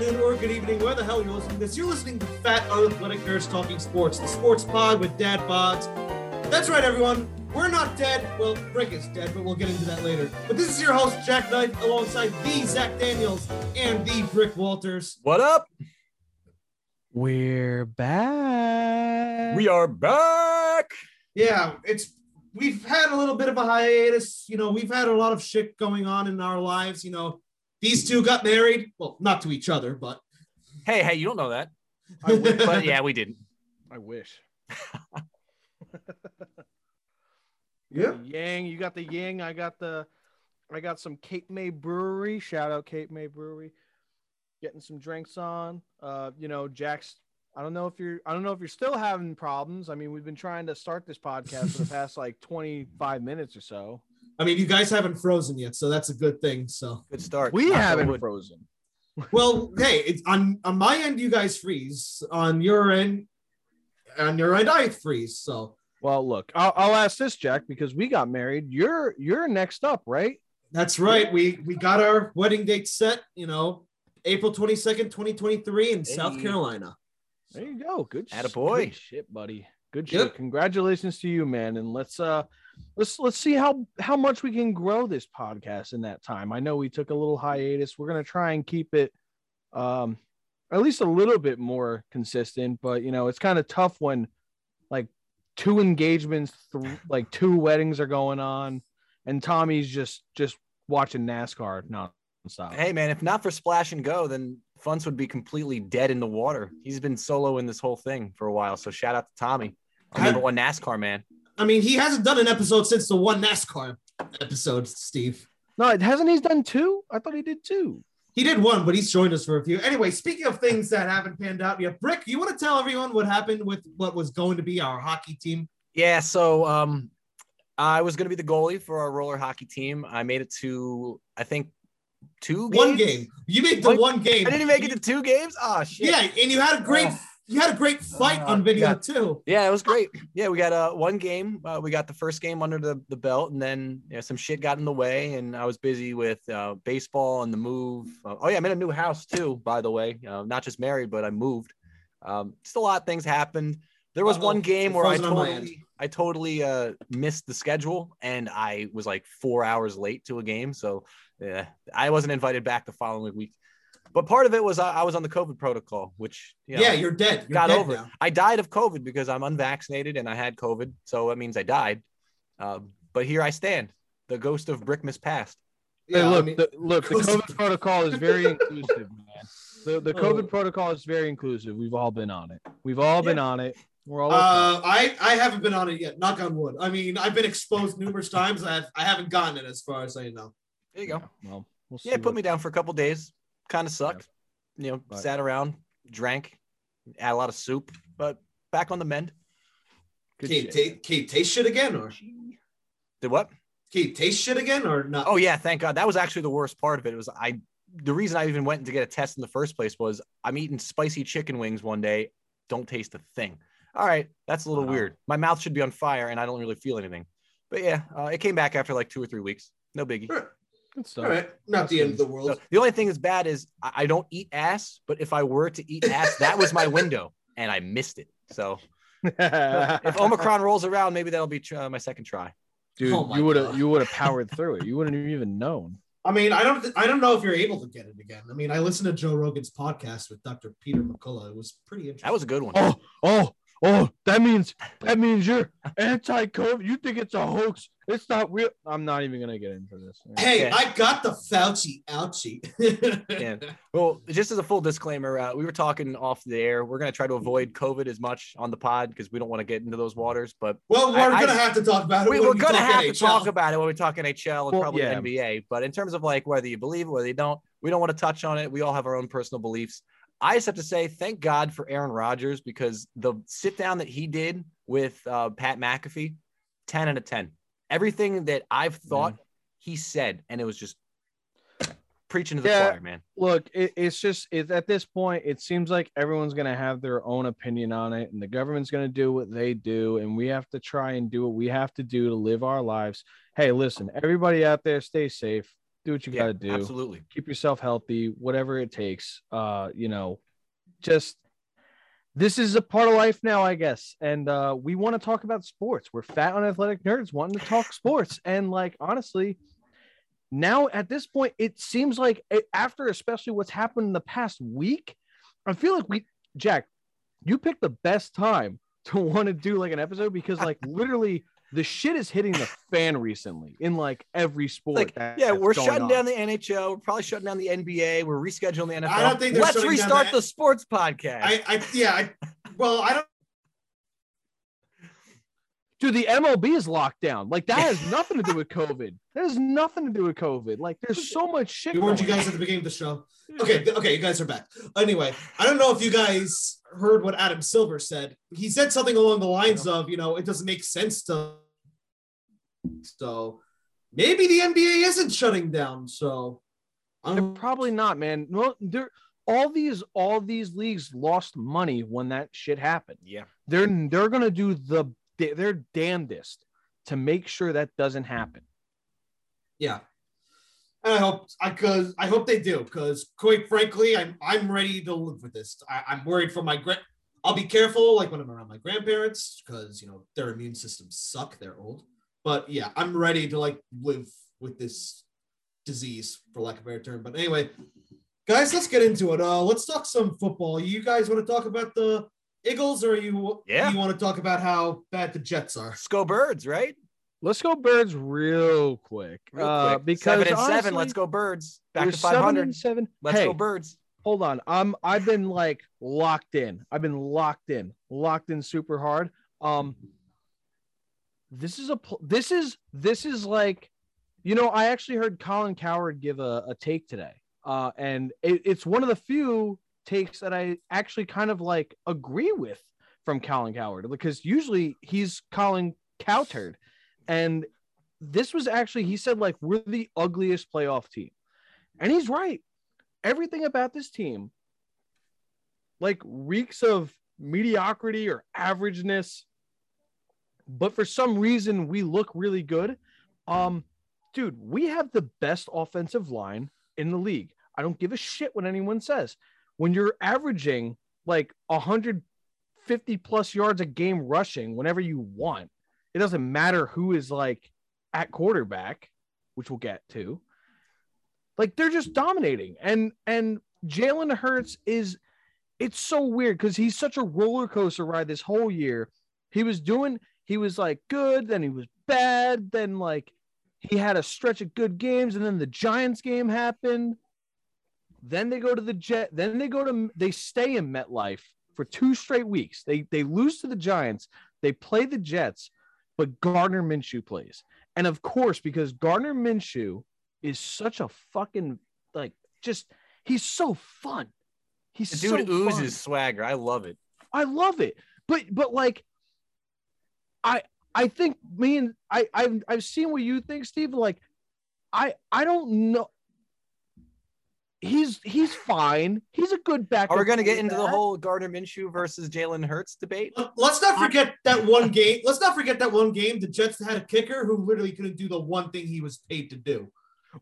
afternoon, or good evening, where the hell you're listening to this. You're listening to Fat Athletic Nerds Talking Sports, the sports pod with Dad Bods. That's right, everyone. We're not dead. Well, Rick is dead, but we'll get into that later. But this is your host, Jack Knight, alongside the Zach Daniels and the Brick Walters. What up? We're back. We are back. Yeah, it's we've had a little bit of a hiatus. You know, we've had a lot of shit going on in our lives. You know, these two got married. Well, not to each other, but Hey, hey, you don't know that. I wish. But yeah, we didn't. I wish. yeah. Yang, you got the Yang. I got the. I got some Cape May Brewery. Shout out Cape May Brewery. Getting some drinks on. Uh, you know, Jack's. I don't know if you're. I don't know if you're still having problems. I mean, we've been trying to start this podcast for the past like 25 minutes or so. I mean, you guys haven't frozen yet, so that's a good thing. So, Good start. We Knock haven't wood. frozen. well, hey, it's on on my end, you guys freeze. On your end, on your end, I freeze. So Well, look, I'll, I'll ask this, Jack, because we got married. You're you're next up, right? that's right. We we got our wedding date set. You know, April twenty second, twenty twenty three, in South Carolina. There you go. Good, sh- Attaboy. good shit, buddy. Good Yep. shit. Congratulations to you, man. And let's uh let's let's see how how much we can grow this podcast in that time. I know we took a little hiatus. We're gonna try and keep it um at least a little bit more consistent, but you know, it's kind of tough when like two engagements, th- like two weddings are going on, and Tommy's just just watching NASCAR nonstop. Hey man, if not for Splash and Go, then Funds would be completely dead in the water. He's been solo in this whole thing for a while. So shout out to Tommy, number one NASCAR man. I mean, he hasn't done an episode since the one NASCAR episode, Steve. No, hasn't he done two? I thought he did two. He did one, but he's joined us for a few. Anyway, speaking of things that haven't panned out yet, Brick, you want to tell everyone what happened with what was going to be our hockey team? Yeah, so um I was gonna be the goalie for our roller hockey team. I made it to I think two One game. You made the What? one game. I didn't make it to two games. Oh shit. Yeah, and you had a great Oh. You had a great fight Oh, on video too. Yeah, it was great. Yeah, we got uh, one game. Uh, we got the first game under the, the belt, and then you know, some shit got in the way, and I was busy with uh, baseball and the move. Uh, oh yeah, I'm in a new house too, by the way. Uh, not just married, but I moved. Um, just a lot of things happened. There was Uh-oh, one game where I frozen on my end. totally, I totally uh, missed the schedule, and I was like four hours late to a game. So yeah, I wasn't invited back the following week. But part of it was I, I was on the COVID protocol, which you know, yeah, you're dead. You're got dead over now. I died of COVID because I'm unvaccinated and I had COVID, so that means I died. Um, but here I stand, the ghost of Brickmas past. Hey, Yeah, I look, mean- the, look, the COVID protocol is very inclusive, man. The, the Oh. COVID protocol is very inclusive. We've all been on it. We've all been on it. We're all. Uh, I I haven't been on it yet. Knock on wood. I mean, I've been exposed numerous times. I I haven't gotten it as far as I know. There you go. well, we'll. Yeah, put me down for a couple days. Kind of sucked. You know, Right. sat around, drank, had a lot of soup, but back on the mend. Good Can you, shit. ta- can you taste shit again, or Did what? can you taste shit again, or not? Oh yeah, thank God. That was actually the worst part of it. It was I. The reason I even went to get a test in the first place was I'm eating spicy chicken wings one day. Don't taste a thing. All right, that's a little Wow. weird. My mouth should be on fire, and I don't really feel anything. But yeah, uh, it came back after like two or three weeks. No biggie. All right, Good stuff. all right. not the end of the world. So the only thing that's bad is I, I don't eat ass. But if I were to eat ass, that was my window, and I missed it. So if Omicron rolls around, maybe that'll be uh, my second try. dude, Oh you would have you would have powered through it. You wouldn't have even known. I mean, I don't I don't know if you're able to get it again. I mean, I listened to Joe Rogan's podcast with Dr. Peter McCullough. It was pretty interesting. That was a good one. Oh, oh, oh! That means that means you're anti-COVID. You think it's a hoax? It's not real. I'm not even gonna get into this. Hey, Yeah. I got the Fauci ouchie. Yeah. Well, just as a full disclaimer, uh, we were talking off the air. We're going to try to avoid COVID as much on the pod because we don't want to get into those waters. But Well, we're I- gonna have to talk about it. we, when we're going to talk have to talk about it when we talk NHL and Well, probably yeah. NBA. But in terms of like whether you believe it, whether you don't, we don't want to touch on it. We all have our own personal beliefs. I just have to say, thank God for Aaron Rodgers because the sit down that he did with uh, Pat McAfee, 10 out of 10. Everything that I've thought he said, and it was just preaching to the Yeah. choir, man. look it, it's just it, at this point it seems like everyone's going to have their own opinion on it and the government's going to do what they do and we have to try and do what we have to do to live our lives hey listen everybody out there stay safe Do what you Yeah, got to do. absolutely. Keep yourself healthy, whatever it takes. Uh, you know, just this is a part of life now, I guess. And uh, we want to talk about sports. We're fat on athletic nerds wanting to talk sports. And like honestly, now at this point, it seems like it, after especially what's happened in the past week, I feel like we Jack, you picked the best time to want to do like an episode because like literally the shit is hitting the fan recently in like every sport. Like, that- yeah, we're shutting on. down the NHL. We're probably shutting down the NBA. We're rescheduling the NFL. I don't think they're Let's shutting down restart the- the sports podcast. I, I yeah, I, well, I don't. Dude, the MLB is locked down. Like that has nothing to do with COVID. That has nothing to do with COVID. Like there's so much shit. We warned you guys at the beginning of the show. Okay, okay, you guys are back. Anyway, I don't know if you guys heard what Adam Silver said. He said something along the lines of, you know, it doesn't make sense to. So maybe the NBA isn't shutting down. So They're I'm probably not, man. No, they're all these all these leagues lost money when that shit happened. yeah. They're they're gonna do the their damnedest to make sure that doesn't happen. yeah. And I hope I cause I hope they do because quite frankly I'm I'm ready to live with this. I, I'm worried for my grand. I'll be careful like when I'm around my grandparents because you know their immune systems suck. They're old, but yeah, I'm ready to like live with this disease for lack of a better term. But anyway, guys, let's get into it. Uh, let's talk some football. You guys want to talk about the Eagles, or you Yeah. you want to talk about how bad the Jets are? Let's go birds, right? Let's go birds real quick. Real uh, because seven and honestly, seven. Let's go birds. Back to seven 500. seven. Let's hey, go birds. hold on. I'm I've been like locked in. I've been locked in, locked in super hard. Um, this is a this is this is like, you know, I actually heard Colin Cowherd give a, a take today, uh, and it, it's one of the few takes that I actually kind of like agree with from Colin Cowherd because usually he's calling Cowterd, and this was actually he said like we're the ugliest playoff team, and he's right. Everything about this team like reeks of mediocrity or averageness. But for some reason we look really good. Um dude we have the best offensive line in the league. I don't give a shit what anyone says when you're averaging like 150 plus yards a game rushing whenever you want it doesn't matter who is like at quarterback which we'll get to like they're just dominating. And and Jalen Hurts is it's so weird because he's such a roller coaster ride this whole year. He was doing he was like good, then he was bad, then like he had a stretch of good games, and then the Giants game happened. Then they go to the Jet, then they go to they stay in MetLife for two straight weeks. They they lose to the Giants, they play the Jets, but Gardner Minshew plays. And of course, because Gardner Minshew is such a fucking like just he's so fun. He's The so dude fun. oozes swagger. I love it. I love it. But but like I I think me and I I've I've seen what you think, Steve. Like I I don't know. He's he's fine. He's a good backup. Are we going to get into the whole Gardner Minshew versus Jalen Hurts debate? Let- Let's not forget that one game. Let's not forget that one game. The Jets had a kicker who literally couldn't do the one thing he was paid to do.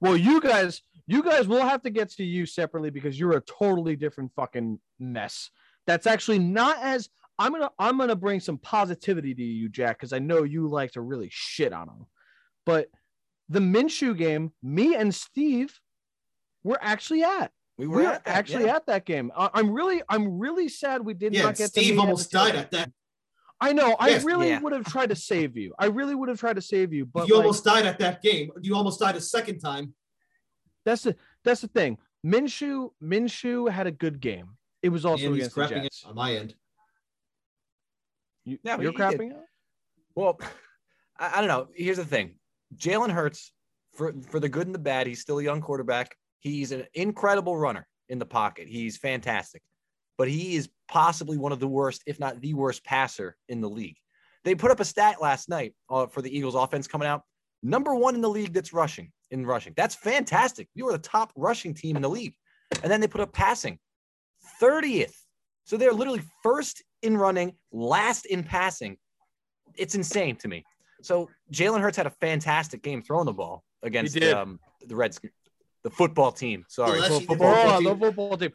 Well, you guys, you guys will have to get to you separately because you're a totally different fucking mess. That's actually not as I'm gonna I'm gonna bring some positivity to you, Jack, because I know you like to really shit on him. But the Minshew game, me and Steve were actually at. We We were at that, actually yeah. at that game. I, I'm really I'm really sad we did Yeah, not get to Steve meet almost died at that. I know. I really yeah. would have tried to save you. I really would have tried to save you, but you like, almost died at that game. You almost died a second time. That's the that's the thing. Minshew Minshew had a good game. It was also and against the crapping it Jets. on my end. You, Yeah, you're crapping out. Well, I, I don't know. Here's the thing: Jalen Hurts, for for the good and the bad, he's still a young quarterback. He's an incredible runner in the pocket. He's fantastic, but he is possibly one of the worst, if not the worst, passer in the league. They put up a stat last night uh, for the Eagles' offense coming out. Number one in the league that's rushing in rushing. That's fantastic. You are the top rushing team in the league. And then they put up passing, 30th. So they're literally first in running, last in passing. It's insane to me. So Jalen Hurts had a fantastic game throwing the ball against um, the Reds. The football team. Sorry, Well, the football football Oh, team. the football team.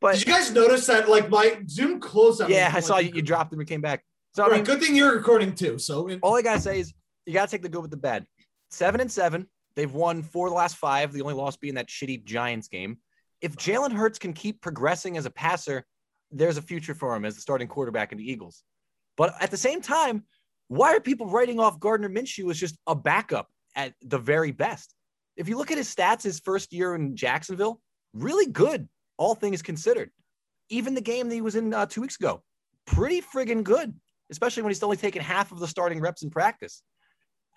But Did you guys notice that? Like my Zoom closed. At yeah, I saw you, you dropped them and came back. So I mean, good thing you're recording too. So it, all I gotta say is you gotta take the good with the bad. Seven and seven. They've won four of the last five. The only loss being that shitty Giants game. If Jalen Hurts can keep progressing as a passer, there's a future for him as the starting quarterback in the Eagles. But at the same time, why are people writing off Gardner Minshew as just a backup at the very best? If you look at his stats, his first year in Jacksonville, really good, all things considered. Even the game that he was in uh, two weeks ago, pretty friggin' good, especially when he's only taken half of the starting reps in practice.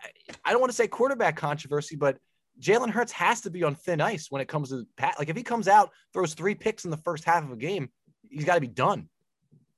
I- I don't want to say quarterback controversy, but Jalen Hurts has to be on thin ice when it comes to Pat. Like if he comes out, throws three picks in the first half of a game, he's got to be done.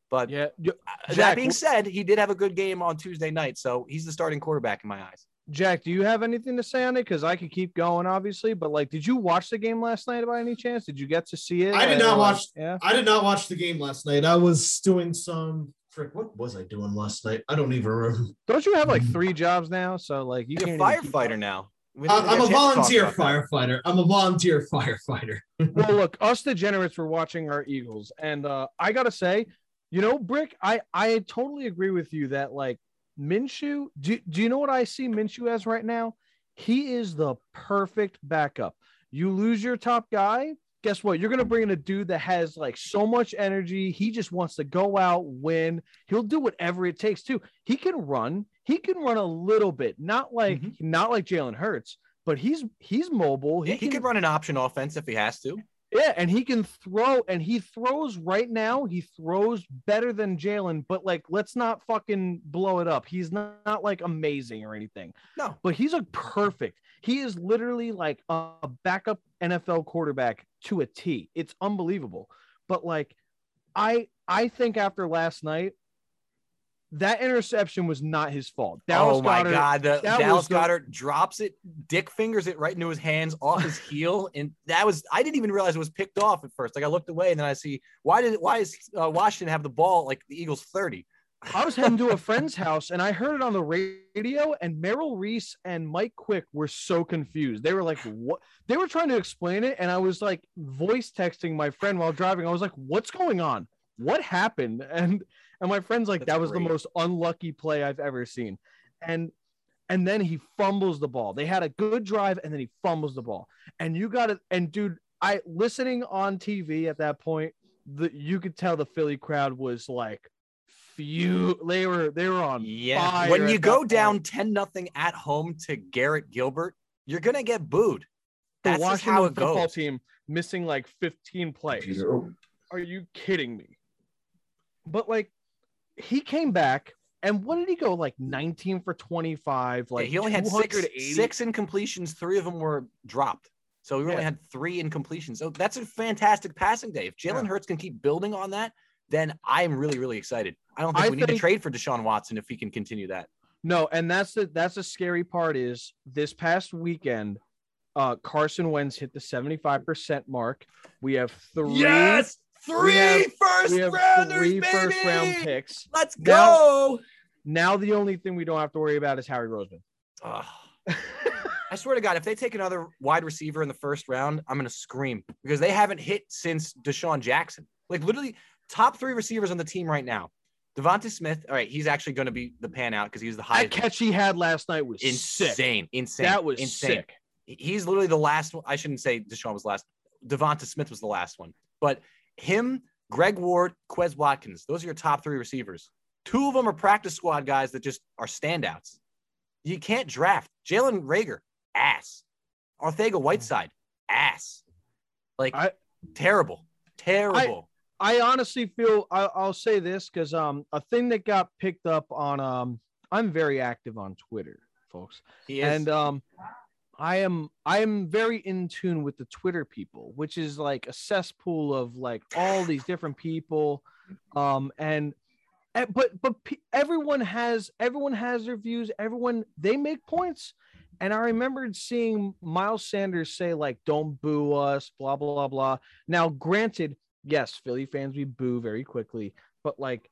But Yeah. y- that being said, he did have a good game on Tuesday night, so he's the starting quarterback in my eyes. Jack, do you have anything to say on it? Because I could keep going, obviously. But like, did you watch the game last night by any chance? Did you get to see it? I did not watch- Yeah. I did not watch the game last night. I was doing some. Frick, what was I doing last night? I don't even remember. Don't you have like three jobs now? So like, you He's a can't even keep firefighter now. I- didn't I'm a chance to talk volunteer firefighter. I'm a volunteer firefighter. well, look, us degenerates were watching our Eagles, and uh, I gotta say, you know, Brick, I I totally agree with you that like Minshew. Do do you know what I see Minshew as right now? He is the perfect backup. You lose your top guy, guess what? You're gonna bring in a dude that has like so much energy. He just wants to go out, win. He'll do whatever it takes too. He can run. He can run a little bit, not like Mhm. not like Jalen Hurts, but he's he's mobile. Yeah, he can, could run an option offense if he has to. Yeah, and he can throw, and he throws right now. He throws better than Jalen, but like, let's not fucking blow it up. He's not, not like amazing or anything, No, but he's a perfect. He is literally like a a backup NFL quarterback to a T. It's unbelievable. But like, I I think after last night, that interception was not his fault. Dallas oh my Goedert- god, the, Dallas was the- Goedert drops it, dick fingers it right into his hands off his heel, and that was I didn't even realize it was picked off at first. Like I looked away, and then I see why did why is uh, Washington have the ball like the Eagles thirty? I was heading to a friend's house and I heard it on the radio, and Merrill Reese and Mike Quick were so confused. They were like, "What?" They were trying to explain it, and I was like, voice texting my friend while driving. I was like, "What's going on? What happened?" And and my friend's like, That's "That was great. the most unlucky play I've ever seen." And and then he fumbles the ball. They had a good drive, and then he fumbles the ball. And you got it. And dude, I listening on TV at that point, the you could tell the Philly crowd was like few they were they were on Yeah, fire when you that go point. down ten nothing at home to Garrett Gilbert, you're gonna get booed. the That's just Washington how it football goes. team missing like 15 plays. Are you kidding me? But like he came back and what did he go like 19 for 25 Yeah, like he only had six, six incompletions. Three of them were dropped. So he only Yeah. had three incompletions. So that's a fantastic passing day. If Jalen Yeah. Hurts can keep building on that, then I'm really, really excited. I don't think I we need to trade for Deshaun Watson if he can continue that. No, and that's the that's the scary part is this past weekend uh Carson Wentz hit the 75% mark. We have three three have- first rounders, three baby! first round picks. Let's go. Now the only thing we don't have to worry about is Howie Roseman. Ugh. I swear to God, if they take another wide receiver in the first round, I'm gonna scream because they haven't hit since DeSean Jackson. Like literally, top three receivers on the team right now. Devonta Smith. All right, he's actually going to be the pan out because he's the highest. That catch he had last night was sick. insane, insane. That was insane. sick. He's literally the last one. I shouldn't say DeSean was last. Devonta Smith was the last one. But him, Greg Ward, Quez Watkins, those are your top three receivers. Two of them are practice squad guys that just are standouts. You can't draft Jalen Reagor, ass. Arcega Whiteside, ass. Like I- terrible, terrible. I honestly feel I, I'll say this because um a thing that got picked up on um I'm very active on Twitter, folks, he is. and um I am I am very in tune with the Twitter people, which is like a cesspool of like all these different people, um and. eh, But but everyone has everyone has their views. Everyone they make points, and I remembered seeing Miles Sanders say like "Don't boo us," blah blah blah. Now, granted, yes, Philly fans we boo very quickly, but like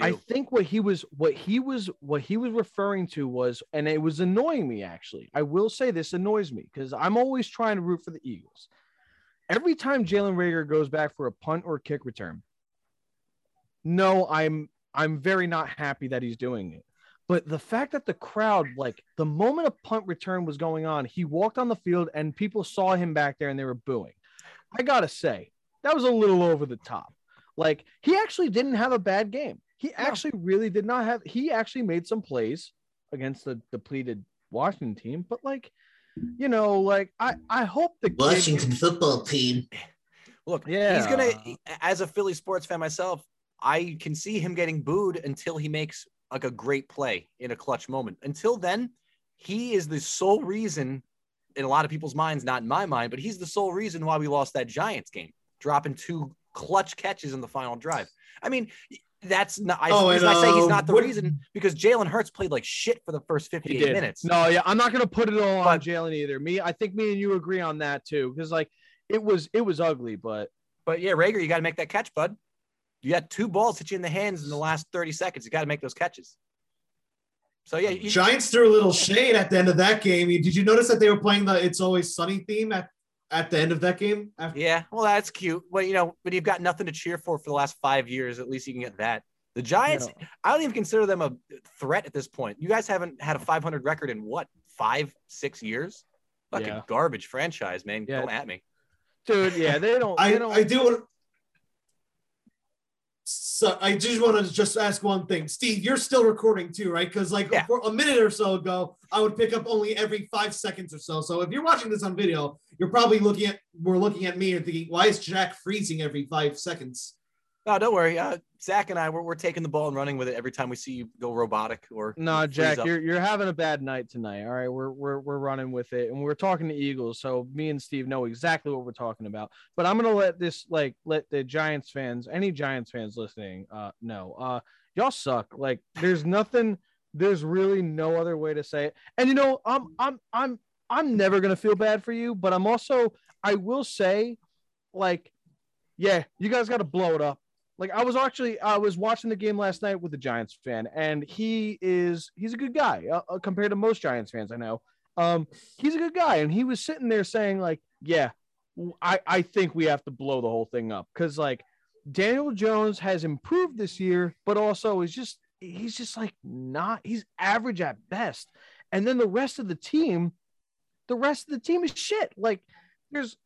I think what he was what he was what he was referring to was, and it was annoying me actually. I will say this annoys me because I'm always trying to root for the Eagles. Every time Jalen Reagor goes back for a punt or kick return, no, I'm I'm very not happy that he's doing it. But the fact that the crowd, like the moment a punt return was going on, he walked on the field and people saw him back there and they were booing. I gotta say, that was a little over the top. Like he actually didn't have a bad game. He actually really did not have. He actually made some plays against the depleted Washington team, but like, you know, like I I hope the kid- Washington football team. Look, Yeah. he's gonna. As a Philly sports fan myself, I can see him getting booed until he makes like a great play in a clutch moment. Until then, he is the sole reason in a lot of people's minds, not in my mind, but he's the sole reason why we lost that Giants game, dropping two clutch catches in the final drive. I mean, that's not. I, Oh, and, I say he's uh, not the what- reason because Jalen Hurts played like shit for the first He 58 minutes. No, yeah, I'm not gonna put it all on Jalen either. Me, I think me and you agree on that too, because like it was it was ugly, but But yeah, Reagor, you got to make that catch, bud. You got two balls hit you in the hands in the last 30 seconds. You got to make those catches. So yeah, you, Giants threw a little shade at the end of that game. Did you notice that they were playing the "It's Always Sunny" theme at, at the end of that game? After- yeah. Well, that's cute. Well, you know, but you've got nothing to cheer for for the last five years. At least you can get that. The Giants, you know, I don't even consider them a threat at this point. You guys haven't had a 500 record in what five, six years? Fucking Yeah. garbage franchise, man. Yeah. Don't at me. dude, yeah, they don't. I, they don't I do want. So I just want to just ask one thing, Steve. You're still recording too, right? Because like Yeah. for a minute or so ago, I would pick up only every five seconds or so. So if you're watching this on video, you're probably looking at we're looking at me and thinking, why is Jack freezing every five seconds? No, don't worry. Uh, Zach and I, we're, we're taking the ball and running with it every time we see you go robotic or No, Jack, up. you're you're having a bad night tonight. All right, we're we're we're running with it, and we're talking to Eagles, so me and Steve know exactly what we're talking about. But I'm gonna let this like let the Giants fans, any Giants fans listening, uh, know, uh, y'all suck. Like, there's nothing, there's really no other way to say it. And you know, I'm I'm I'm I'm never gonna feel bad for you, but I'm also I will say, like, yeah, you guys got to blow it up like I was actually I was watching the game last night with a Giants fan, and he is he's a good guy uh, uh, compared to most Giants fans I know. Um, he's a good guy, and he was sitting there saying like, "Yeah, I I think we have to blow the whole thing up because like Daniel Jones has improved this year, but also is just he's just like not he's average at best, and then the rest of the team, the rest of the team is shit. Like there's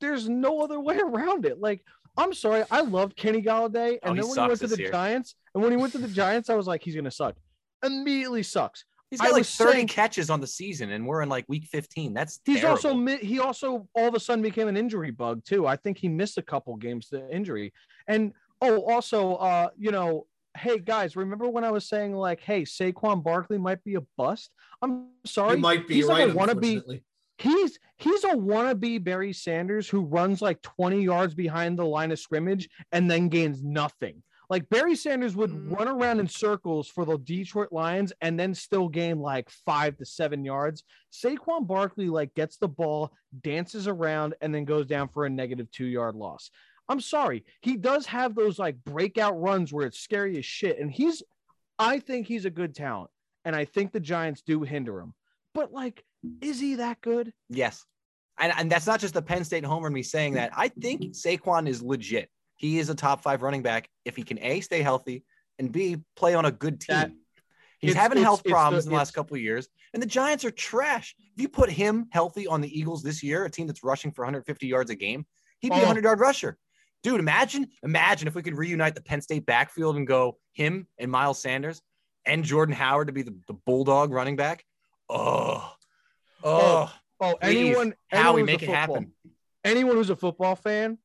there's no other way around it. Like I'm sorry, I loved Kenny Golladay, Oh, and he then when he went to the year. Giants, and when he went to the Giants, I was like, he's gonna suck. Immediately sucks. He's got like 30 saying- catches on the season, and we're in like week 15. That's He's terrible. also he also all of a sudden became an injury bug too. I think he missed a couple games to injury. And oh, also, uh, you know, hey guys, remember when I was saying like, hey, Saquon Barkley might be a bust? I'm sorry, You might be he's right. like a wannabe. He's he's a wannabe Barry Sanders who runs like 20 yards behind the line of scrimmage and then gains nothing. Like Barry Sanders would Mm. run around in circles for the Detroit Lions and then still gain like five to seven yards. Saquon Barkley like gets the ball, dances around, and then goes down for a negative two yard loss. I'm sorry. He does have those like breakout runs where it's scary as shit. And he's I think he's a good talent. And I think the Giants do hinder him. But like, is he that good? Yes. And, and that's not just the Penn State homer and me saying that. I think Saquon is legit. He is a top five running back if he can A, stay healthy, and B, play on a good team. That- He's it's- having it's- health it's the- problems in the last couple of years, and the Giants are trash. If you put him healthy on the Eagles this year, a team that's rushing for 150 yards a game, he'd be a Oh. 100 yard rusher. Dude, imagine, imagine if we could reunite the Penn State backfield and go him and Miles Sanders and Jordan Howard to be the, the bulldog running back. Oh, Oh, oh, Oh, Please, anyone, who's a make it football- happen. Anyone who's a football fan,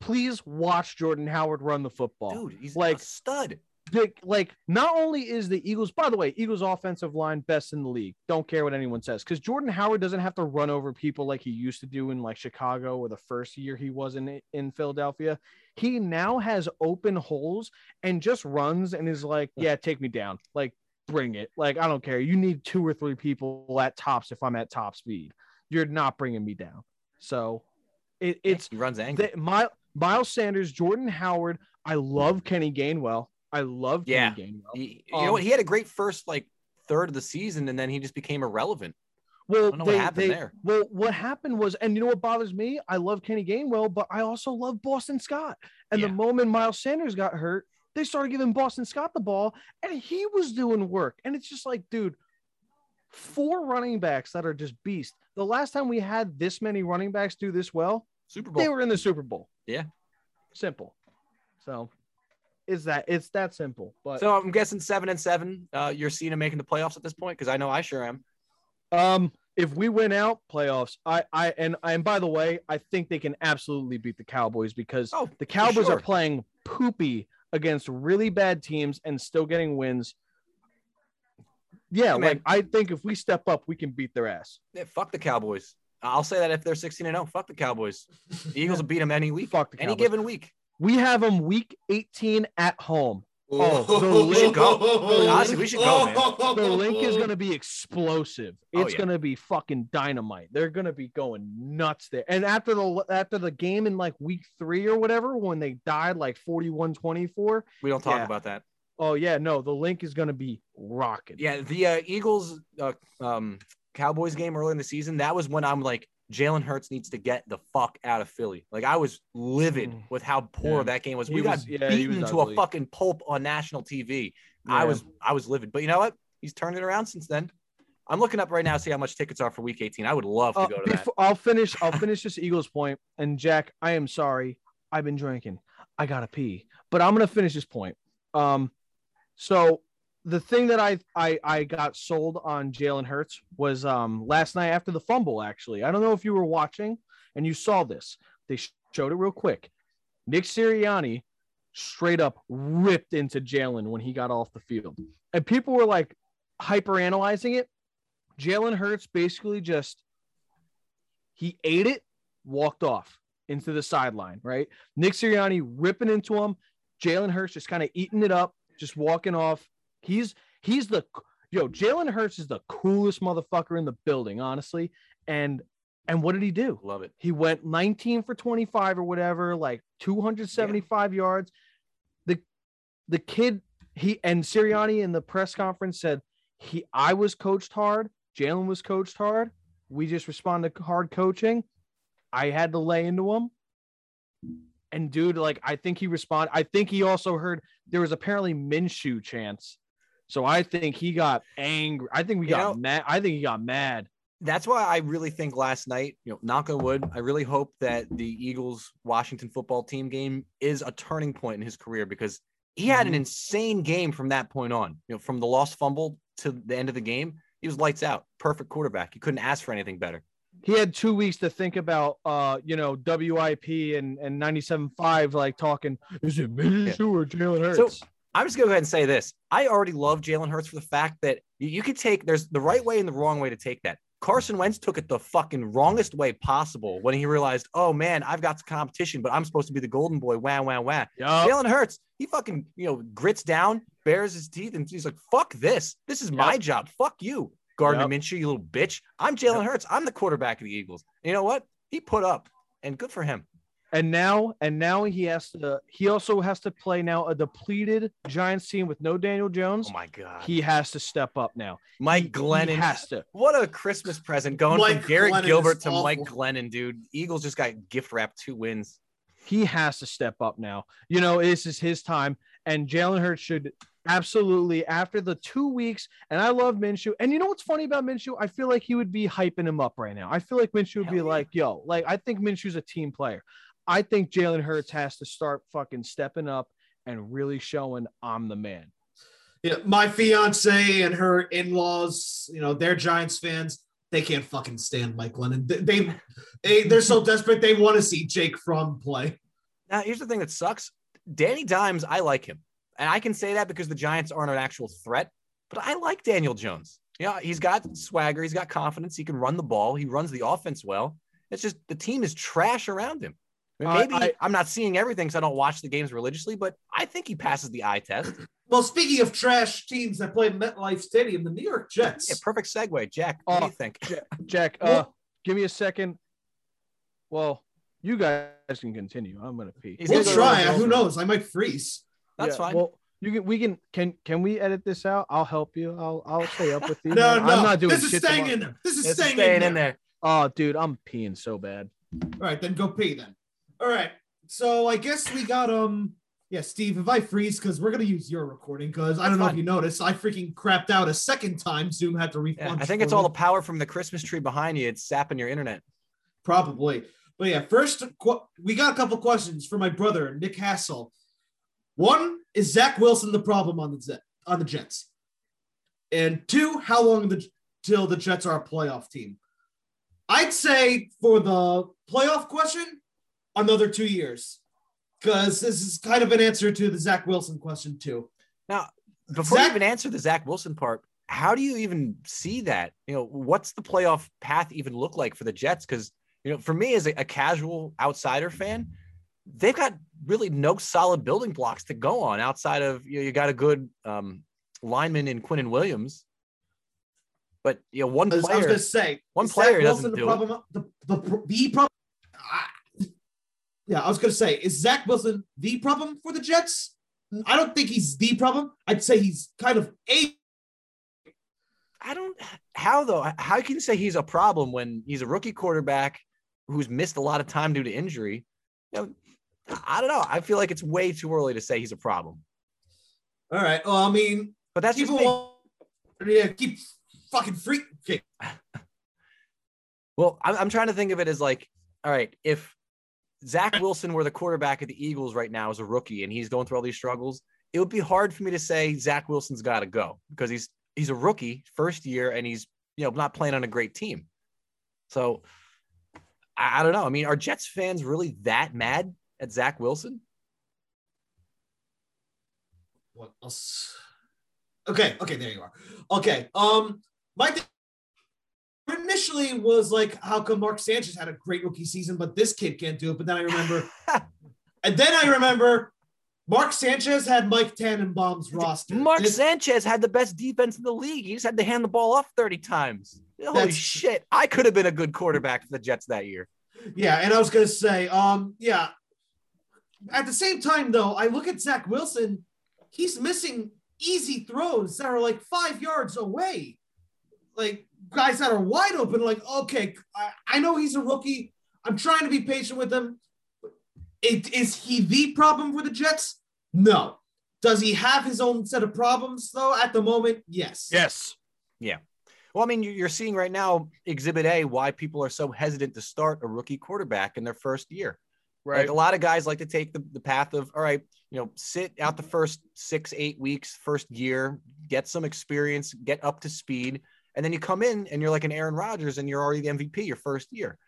please watch Jordan Howard run the football. dude, he's like- stud. Like, like, not only is the Eagles, by the way, Eagles offensive line best in the league. Don't care what anyone says, because Jordan Howard doesn't have to run over people like he used to do in like Chicago or the first year he was in in Philadelphia. He now has open holes and just runs and is like, yeah, take me down, like bring it. Like I don't care. You need two or three people at tops if I'm at top speed. You're not bringing me down. So, it, it's he runs angry. the, My, Miles Sanders, Jordan Howard. I love Kenny Gainwell. I love Yeah. Kenny Gainwell. He, you Um, know what? He had a great first like third of the season, and then he just became irrelevant. Well, don't know what happened there. Well, what happened was, and you know what bothers me? I love Kenny Gainwell, but I also love Boston Scott. And Yeah. the moment Miles Sanders got hurt, they started giving Boston Scott the ball, and he was doing work. And it's just like, dude, four running backs that are just beast. The last time we had this many running backs do this well, Super Bowl. they were in the Super Bowl. Yeah. Simple. So is that it's that simple. But So I'm guessing seven and seven. Uh, you're seeing him making the playoffs at this point because I know I sure am. Um, if we win out playoffs, I, I, and and by the way, I think they can absolutely beat the Cowboys because Oh, the Cowboys sure. are playing poopy against really bad teams and still getting wins. Yeah, man. like I think if we step up, we can beat their ass. Yeah, fuck the Cowboys. I'll say that if they're 16 and 0, fuck the Cowboys. The Eagles will beat them any week, Fuck the any Cowboys. given week. We have them week 18 at home. Oh, the Linc- go. Honestly, we should go, man. The Linc is going to be explosive. Oh, It's yeah. going to be fucking dynamite. They're going to be going nuts there. And after the after the game in like week 3 or whatever when they died like 41-24, We don't talk Yeah. about that. oh yeah, no, the Linc is going to be rocking. Yeah, the uh, Eagles uh, um, Cowboys game early in the season, that was when I'm like, Jalen Hurts needs to get the fuck out of Philly. Like I was livid Mm. with how poor Yeah. that game was. He we was- got yeah, beaten to a fucking pulp on national TV. I was I was livid. But you know what? He's turned it around since then. I'm looking up right now to see how much tickets are for week 18. I would love to Uh, go to that. I'll finish. I'll finish this Eagles point. And Jack, I am sorry. I've been drinking. I gotta pee, but I'm gonna finish this point. Um, so the thing that I I I got sold on Jalen Hurts was um last night after the fumble. Actually, I don't know if you were watching and you saw this. They sh- showed it real quick. Nick Sirianni straight up ripped into Jalen when he got off the field, and people were like hyper analyzing it. Jalen Hurts basically just he ate it, walked off into the sideline, right? Nick Sirianni ripping into him, Jalen Hurts just kind of eating it up, just walking off. He's he's the yo, Jalen Hurts is the coolest motherfucker in the building, honestly. And and what did he do? Love it. He went 19 for 25 or whatever, like 275 yards. The the kid he and Sirianni in the press conference said he I was coached hard, Jalen was coached hard. We just responded to hard coaching. I had to lay into him. And dude, like I think he responded. I think he also heard there was apparently Minshew chants. So I think he got angry. I think we You got know- mad. I think he got mad. That's why I really think last night, you know, knock on wood, I really hope that the Eagles Washington football team game is a turning point in his career because he had an Mhm. insane game from that point on. You know, from the lost fumble to the end of the game, he was lights out. Perfect quarterback. You couldn't ask for anything better. he had two weeks to think about uh you know WIP and and 97.5 like talking is it Minshew or Jalen Hurts? So- I'm just gonna go ahead and say this. I already love Jalen Hurts for the fact that you, you could take there's the right way and the wrong way to take that. Carson Wentz took it the fucking wrongest way possible when he realized, oh man, I've got the competition, but I'm supposed to be the golden boy. Wah wah wah. Yup. Jalen Hurts, he fucking you know grits down, bares his teeth, and he's like, "Fuck this! This is my Yep. job. Fuck you, Gardner Yep. Minshew, you little bitch. I'm Jalen Yep. Hurts. I'm the quarterback of the Eagles. And you know what? He put up, and good for him. And now and now he has to he also has to play now a depleted Giants team with no Daniel Jones. Oh my god, he has to step up now. Mike He- Glennon he has to. What a Christmas present going Mike from Garrett Glennon Gilbert is to Mike awful. Glennon, dude. Eagles just got gift wrapped two wins. He has to step up now. You know, this is his time, and Jalen Hurts should absolutely after the two weeks. And I love Minshew. And you know what's funny about Minshew? I feel like he would be hyping him up right now. I feel like Minshew would Hell be yeah. like, "Yo, like I think Minshew's a team player. I think Jalen Hurts has to start fucking stepping up and really showing I'm the man." Yeah, my fiance and her in-laws, you know, they're Giants fans. They can't fucking stand Mike Glennon. They, they, they they're so desperate they want to see Jake Fromm play. Now, here's the thing that sucks. Danny Dimes, I like him. And I can say that because the Giants aren't an actual threat, but I like Daniel Jones. Yeah, he's got swagger, he's got confidence, he can run the ball, he runs the offense well. It's just the team is trash around him. I mean, I- maybe I- I'm not seeing everything because I don't watch the games religiously, but I think he passes the eye test. Well, speaking of trash teams that play MetLife Stadium, the New York Jets. Yeah, perfect segue. Jack, what do Oh, you think? Jack, uh, give me a second. Well, you guys can continue. I'm gonna pee. He's we'll gonna go try. Who knows? I might freeze. That's Yeah, fine. Well, You can we can can can we edit this out? I'll help you. I'll I'll stay up with you. No, man. no, I'm not doing this is shit staying tomorrow. in there. This is It's staying, staying in, there. Oh, dude, I'm peeing so bad. All right, then go pee then. All right. So I guess we got um yeah, Steve, if I freeze, because we're gonna use your recording, because I don't know if you noticed, I freaking crapped out a second time. Zoom had to Yeah, refund. I think it's all the power from the Christmas tree behind you. It's sapping your internet. probably. But yeah, first we got a couple questions for my brother Nick Hassel. One is Zach Wilson the problem on the on the Jets, and two, how long the, till the Jets are a playoff team? I'd say for the playoff question, another two years, because this is kind of an answer to the Zach Wilson question too. Now, before you even answer the Zach Wilson part, how do you even see that? You know, what's the playoff path even look like for the Jets? Because you know, for me as a, a casual outsider fan, they've got really no solid building blocks to go on outside of you know, you got a good um, lineman in Quinnen Williams, but you know, one was, I was player. gonna say one player Zach doesn't the do it. The, the the problem. I- Yeah, I was gonna say, is Zach Wilson the problem for the Jets? I don't think he's the problem. I'd say he's kind of a. I don't how though. How can you say he's a problem when he's a rookie quarterback who's missed a lot of time due to injury? You know, I don't know. I feel like it's way too early to say he's a problem. All right. Well, I mean, But that's just people me. yeah, keep fucking freak. Okay. Well, I'm, I'm trying to think of it as like, all right, if Zach Wilson were the quarterback of the Eagles right now as a rookie and he's going through all these struggles, it would be hard for me to say Zach Wilson's got to go because he's he's a rookie, first year, and he's you know not playing on a great team. So I, I don't know. I mean, are Jets fans really that mad at Zach Wilson? What else? Okay. Okay. There you are. Okay. Um, my thing initially was like, how come Mark Sanchez had a great rookie season, but this kid can't do it? But then I remember, and then I remember, Mark Sanchez had Mike Tannenbaum's roster. Mark This- Sanchez had the best defense in the league. He just had to hand the ball off 30 times. Holy shit. I could have been a good quarterback for the Jets that year. Yeah, and I was gonna say, um, yeah. At the same time, though, I look at Zach Wilson. He's missing easy throws that are like five yards away, like guys that are wide open. Like, okay, I, I know he's a rookie. I'm trying to be patient with him. It, is he the problem for the Jets? No. Does he have his own set of problems though? At the moment, yes. Yes. Yeah. Well, I mean, you- you're seeing right now, Exhibit A, why people are so hesitant to start a rookie quarterback in their first year. Right. Like a lot of guys like to take the, the path of, all right, you know, sit out the first six, eight weeks, first year, get some experience, get up to speed. And then you come in and you're like an Aaron Rodgers and you're already the MVP your first year.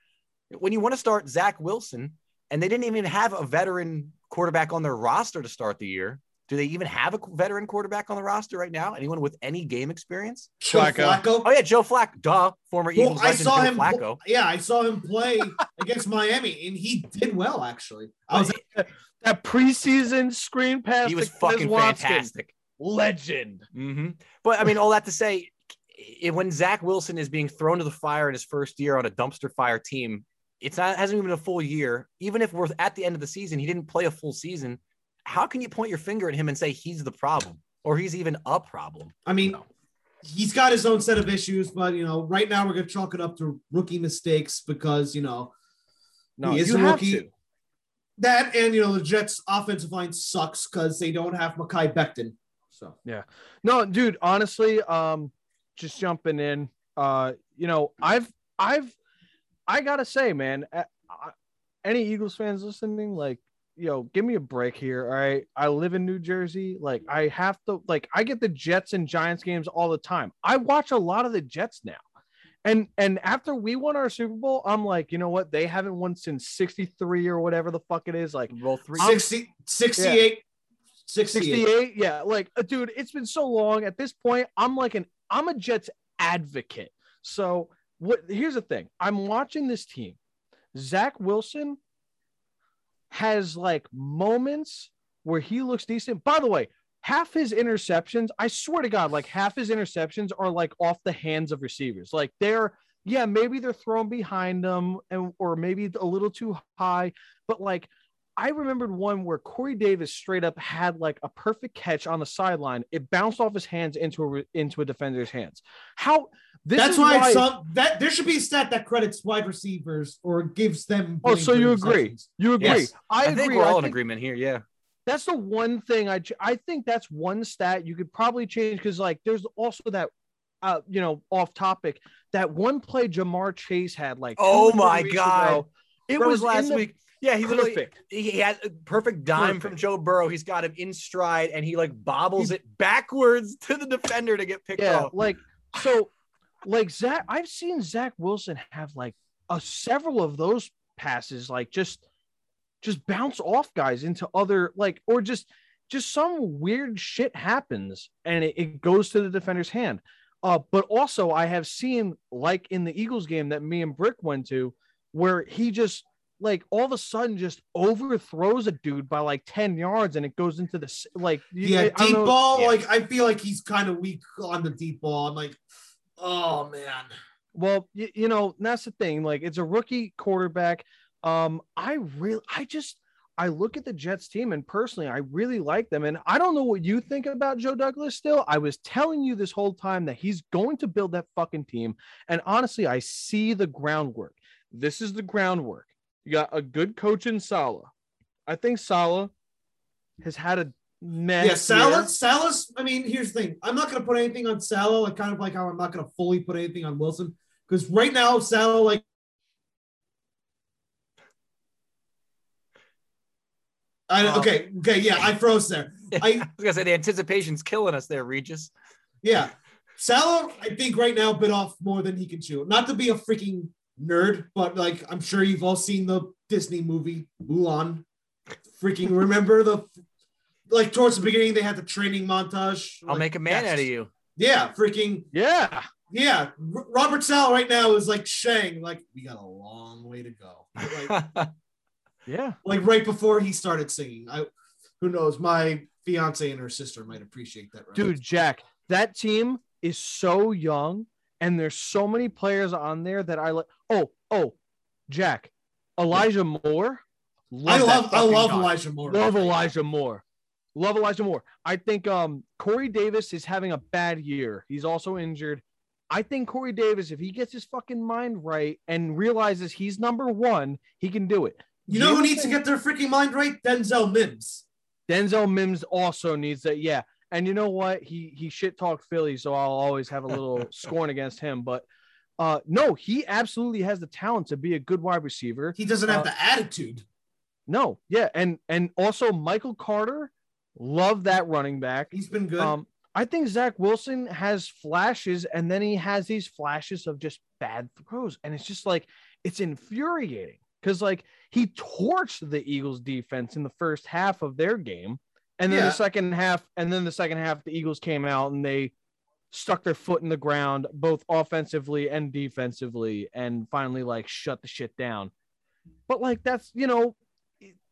When you want to start Zach Wilson, and they didn't even have a veteran quarterback on their roster to start the year. Do they even have a veteran quarterback on the roster right now? Anyone with any game experience? Joe Flacco. Flacco. Oh yeah, Joe Flacco, duh, former Well, Eagles I legend saw Joe him. Flacco. Yeah, I saw him play against Miami, and he did well. Actually, I was That preseason screen pass. He was fucking Quez fantastic. Legend. hmm But I mean, all that to say, i- when Zach Wilson is being thrown to the fire in his first year on a dumpster fire team, it's not hasn't even been a full year. Even if we're at the end of the season, he didn't play a full season. How can you point your finger at him and say he's the problem or he's even a problem? I mean, No. he's got his own set of issues, but you know, right now we're gonna chalk it up to rookie mistakes because you know No, He is you a have rookie. to. that, and you know, the Jets' offensive line sucks because they don't have Mekhi Becton. So yeah, No, dude, honestly, um, just jumping in, uh, you know, I've, I've, I gotta say, man, uh, I- any Eagles fans listening, like, yo, give me a break here. All right. I live in New Jersey. Like, I have to, like, I get the Jets and Giants games all the time. I watch a lot of the Jets now. And and after we won our Super Bowl, I'm like, you know what? They haven't won since 63 or whatever the fuck it is. Like, Well, three. 60, 68, 68. 68 yeah like dude it's been so long at this point i'm like an i'm a jets advocate. So what here's the thing. I'm watching this team. Zach wilson has like moments where he looks decent. By the way half his interceptions i swear to god like half his interceptions are like off the hands of receivers. Like they're yeah maybe they're thrown behind them and or maybe a little too high but like I remembered one where Corey Davis straight up had like a perfect catch on the sideline. It bounced off his hands into a into a defender's hands. How this That's is why, why some that there should be a stat that credits wide receivers or gives them. Oh, so you agree? You agree? Yes. I I, agree. think we're all I in agreement here. Yeah. that's the one thing I ch- I think that's one stat you could probably change because like there's also that uh you know off topic that one play Ja'Marr Chase had like Oh my God. ago. it That was was last the- week. Yeah, he literally perfect. he had a perfect dime from Joe Burrow. He's got him in stride and he like bobbles it backwards to the defender to get picked Yeah, off. like so, like Zach. I've seen Zach Wilson have like a several of those passes, like just just bounce off guys into other like or just just some weird shit happens and it, it goes to the defender's hand. Uh, but also I have seen like in the Eagles game that me and Brick went to, where he just like all of a sudden just overthrows a dude by like 10 yards and it goes into the like Yeah, I deep know- ball. yeah. Like I feel like he's kind of weak on the deep ball. I'm like, oh man. Well, you, you know, that's the thing. Like, it's a rookie quarterback. Um, I really, I just, I look at the Jets team and personally, I really like them. And I don't know what you think about Joe Douglas still. I was telling you this whole time that he's going to build that fucking team. And honestly, I see the groundwork. This is the groundwork. You got a good coach in Saleh. I think Saleh has had a mess. Yeah, Saleh. Saleh's. I mean, here's the thing. I'm not going to put anything on Saleh. Like kind of like how I'm not going to fully put anything on Wilson because right now Saleh like. I, Uh, okay. Okay. Yeah, I froze there. I I was gonna say the anticipation's killing us there, Regis. yeah. Saleh, I think right now bit off more than he can chew. Not to be a freaking nerd, but like I'm sure you've all seen the Disney movie Mulan. Freaking remember the like towards the beginning they had the training montage. I'll Like, make a man out of you. Yeah, freaking Yeah. yeah. R- Robert Saleh right now is like Shang, like we got a long way to go. Like, Yeah. like right before he started singing. I who knows, my fiance and her sister might appreciate that. Dude. Jack, that team is so young, and there's so many players on there that I like. Oh, oh, Jack, Elijah Moore. I love I love guy. Elijah Moore. Love Elijah Moore. Love Elijah Moore. I think um Corey Davis is having a bad year. He's also injured. I think Corey Davis, if he gets his fucking mind right and realizes he's number one, he can do it. You know who needs to get their freaking mind right? Denzel Mims. Denzel Mims also needs that. Yeah. And you know what? He he shit talked Philly, so I'll always have a little scorn against him. But uh no, he absolutely has the talent to be a good wide receiver. He doesn't have Uh, the attitude. No, yeah, and and also Michael Carter, love that running back. He's been good. Um, I think Zach Wilson has flashes, and then he has these flashes of just bad throws, and it's just like it's infuriating because like he torched the Eagles defense in the first half of their game, and then Yeah. the second half, and then the second half, the Eagles came out and they stuck their foot in the ground both offensively and defensively, and finally like shut the shit down. But like that's you know,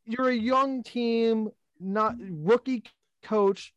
you're a young team, not rookie coach.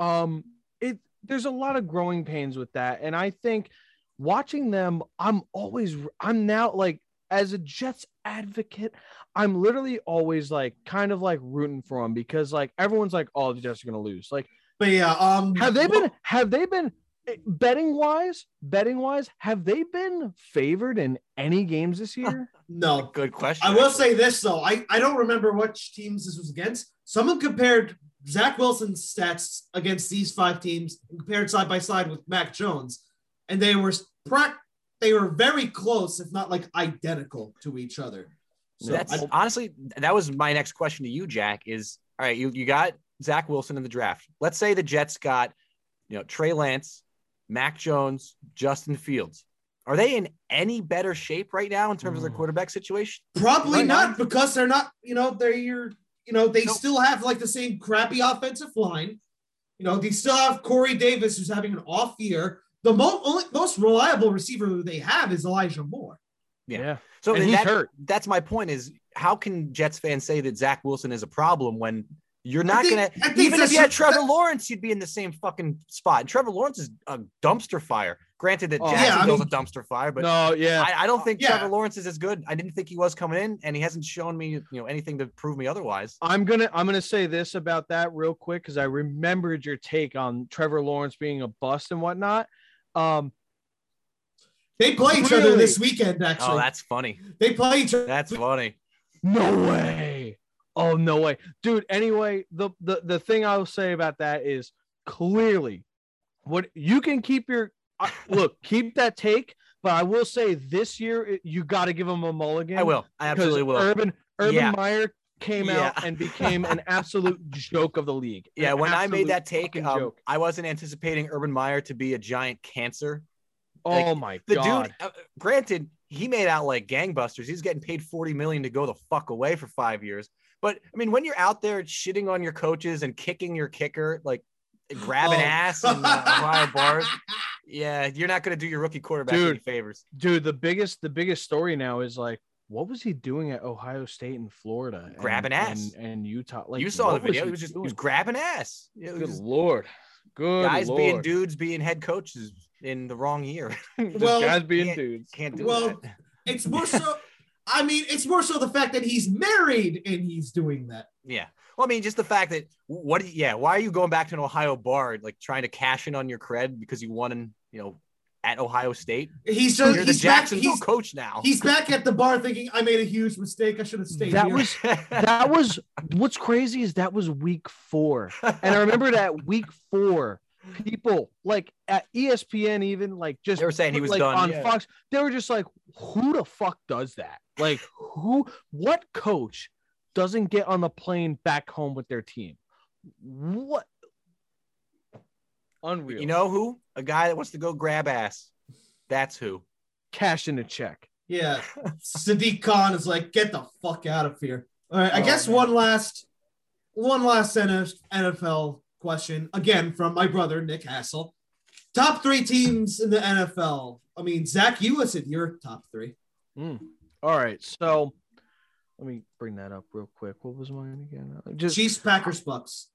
Um, it there's a lot of growing pains with that, and I think watching them, I'm always I'm now like as a Jets advocate, I'm literally always like kind of like rooting for them because like everyone's like, oh, the Jets are gonna lose. Like, but yeah, um have they been have they been eh, betting wise, betting wise, have they been favored in any games this year? no. Good question. I will say this though. I, I don't remember which teams this was against. Someone compared Zach Wilson's stats against these five teams and compared side by side with Mac Jones, and they were prac- they were very close, if not like identical to each other. So That's I- honestly that was my next question to you, Jack. Is all right. You you got Zach Wilson in the draft. Let's say the Jets got you know Trey Lance, Mac Jones, Justin Fields. Are they in any better shape right now in terms of their Mm. quarterback situation? Probably Right not now. because they're not, you know, they're your, you know, they Nope. still have like the same crappy offensive line. You know, they still have Corey Davis who's having an off year. The mo- only, most reliable receiver they have is Elijah Moore. Yeah. So and he's that- hurt. that's my point is how can Jets fans say that Zach Wilson is a problem when You're not think- gonna even if you had a- Trevor Lawrence, you'd be in the same fucking spot. And Trevor Lawrence is a dumpster fire. Granted that Oh, yeah, I Jacksonville's mean- a dumpster fire, but no, yeah. I, I don't think Yeah. Trevor Lawrence is as good. I didn't think he was coming in, and he hasn't shown me, you know, anything to prove me otherwise. I'm gonna I'm gonna say this about that real quick because I remembered your take on Trevor Lawrence being a bust and whatnot. Um, They play each other this weekend. Actually, Oh, Actually, that's funny. they play each other. That's funny. no way. Oh no way, dude. Anyway, the the the thing I'll say about that is clearly, what you can keep your uh, look, keep that take. But I will say this year you got to give him a mulligan. I will. I absolutely will. Urban Urban Yeah. Meyer came out and became an absolute joke of the league. An yeah, when I made that take, um. I wasn't anticipating Urban Meyer to be a giant cancer. oh like, my The god, dude, uh, granted, he made out like gangbusters. He's getting paid 40 million to go the fuck away for five years. But I mean, when you're out there shitting on your coaches and kicking your kicker, like grabbing Oh. ass in uh, Ohio bars, yeah, you're not going to do your rookie quarterback Dude. any favors. dude. The biggest the biggest story now is like, what was he doing at Ohio State and Florida? and- Grabbing ass. and, and Utah. Like you saw the what video. He was just he was grabbing ass. Yeah, it was Good just lord, good guys lord. being dudes being head coaches in the wrong year. Well, guys being yeah. dudes. Can't do Well, that. It's more so. I mean, it's more so the fact that he's married and he's doing that. Yeah. Well, I mean, just the fact that what? Yeah. Why are you going back to an Ohio bar, like trying to cash in on your cred because you won in, you know, at Ohio State? He's just You're the he's back. Jacksonville He's, coach now. he's back at the bar thinking I made a huge mistake. I should have stayed That here. was that was what's crazy is that was week four, and I remember that week four. People like at ESPN, even like just They were saying he was like done, on yeah. Fox. They were just like, "Who the fuck does that? Like, who? What coach doesn't get on the plane back home with their team? What? Unreal. you know who? A guy that wants to go grab ass. That's who. cash in a check. Yeah. Sadiq Khan is like, get the fuck out of here. All right. I Oh, guess man. one last, one last NFL question again from my brother Nick Hassel. Top three teams in the NFL. I mean, Zach, you listed your top three. Mm. All right, so let me bring that up real quick. What was mine again? Just Chiefs, Packers, Bucs.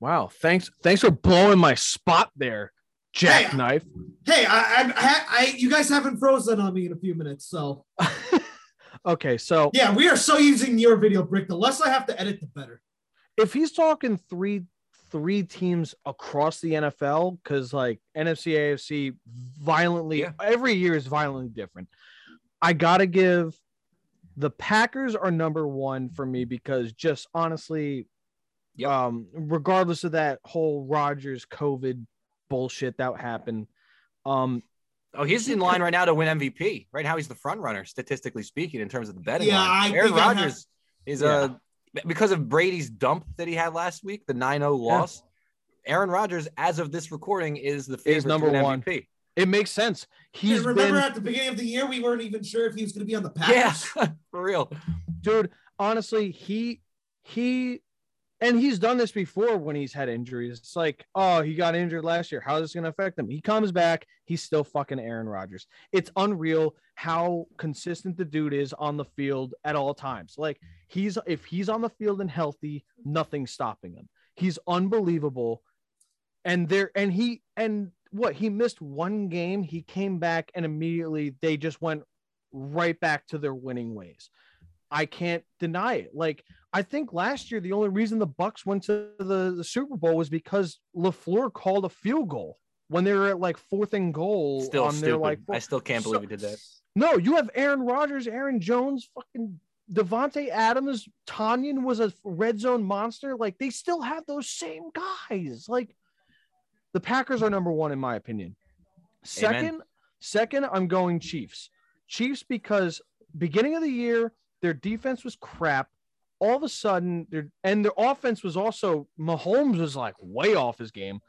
Wow. Thanks, thanks for blowing my spot there, Jackknife. Hey, I, I, I, I, you guys haven't frozen on me in a few minutes, so okay, so yeah, we are so using your video brick. The less I have to edit, the better. if he's talking three three teams across the NFL, because like NFC, AFC, violently Yeah. every year is violently different. I gotta give the Packers are number one for me because just honestly, Yep. um, regardless of that whole Rodgers COVID bullshit that happened, um, Oh, he's in line right now to win MVP. Right now, he's the front runner, statistically speaking, in terms of the betting Yeah, line. I Aaron think I have- Rodgers is a because of Brady's dump that he had last week, the 9-0 loss. Aaron Rodgers, as of this recording, is the favorite number one. MVP. it makes sense. Hey, He's remember been at the beginning of the year, we weren't even sure if he was going to be on the Yeah, Packers. for real. dude honestly he he and he's done this before when he's had injuries. It's like oh he got injured last year. How's this going to affect him? He comes back. He's still fucking aaron rodgers. It's unreal how consistent the dude is on the field at all times. Like he's if he's on the field and healthy nothing's stopping him. He's unbelievable. And there and he and what he missed one game. He came back and immediately they just went right back to their winning ways. I can't deny it. Like I think last year the only reason the Bucs went to the, the Super Bowl was because LaFleur called a field goal when they were at like fourth and goal Still on their stupid. like I still can't believe So- he did that. no, you have Aaron Rodgers, Aaron Jones, fucking Davante Adams, Tonyan was a red zone monster. Like they still have those same guys. Like the Packers are number one in my opinion. Second, second, I'm going Chiefs. Chiefs because beginning of the year their defense was crap. All of a sudden, their and their offense was also Mahomes was like way off his game.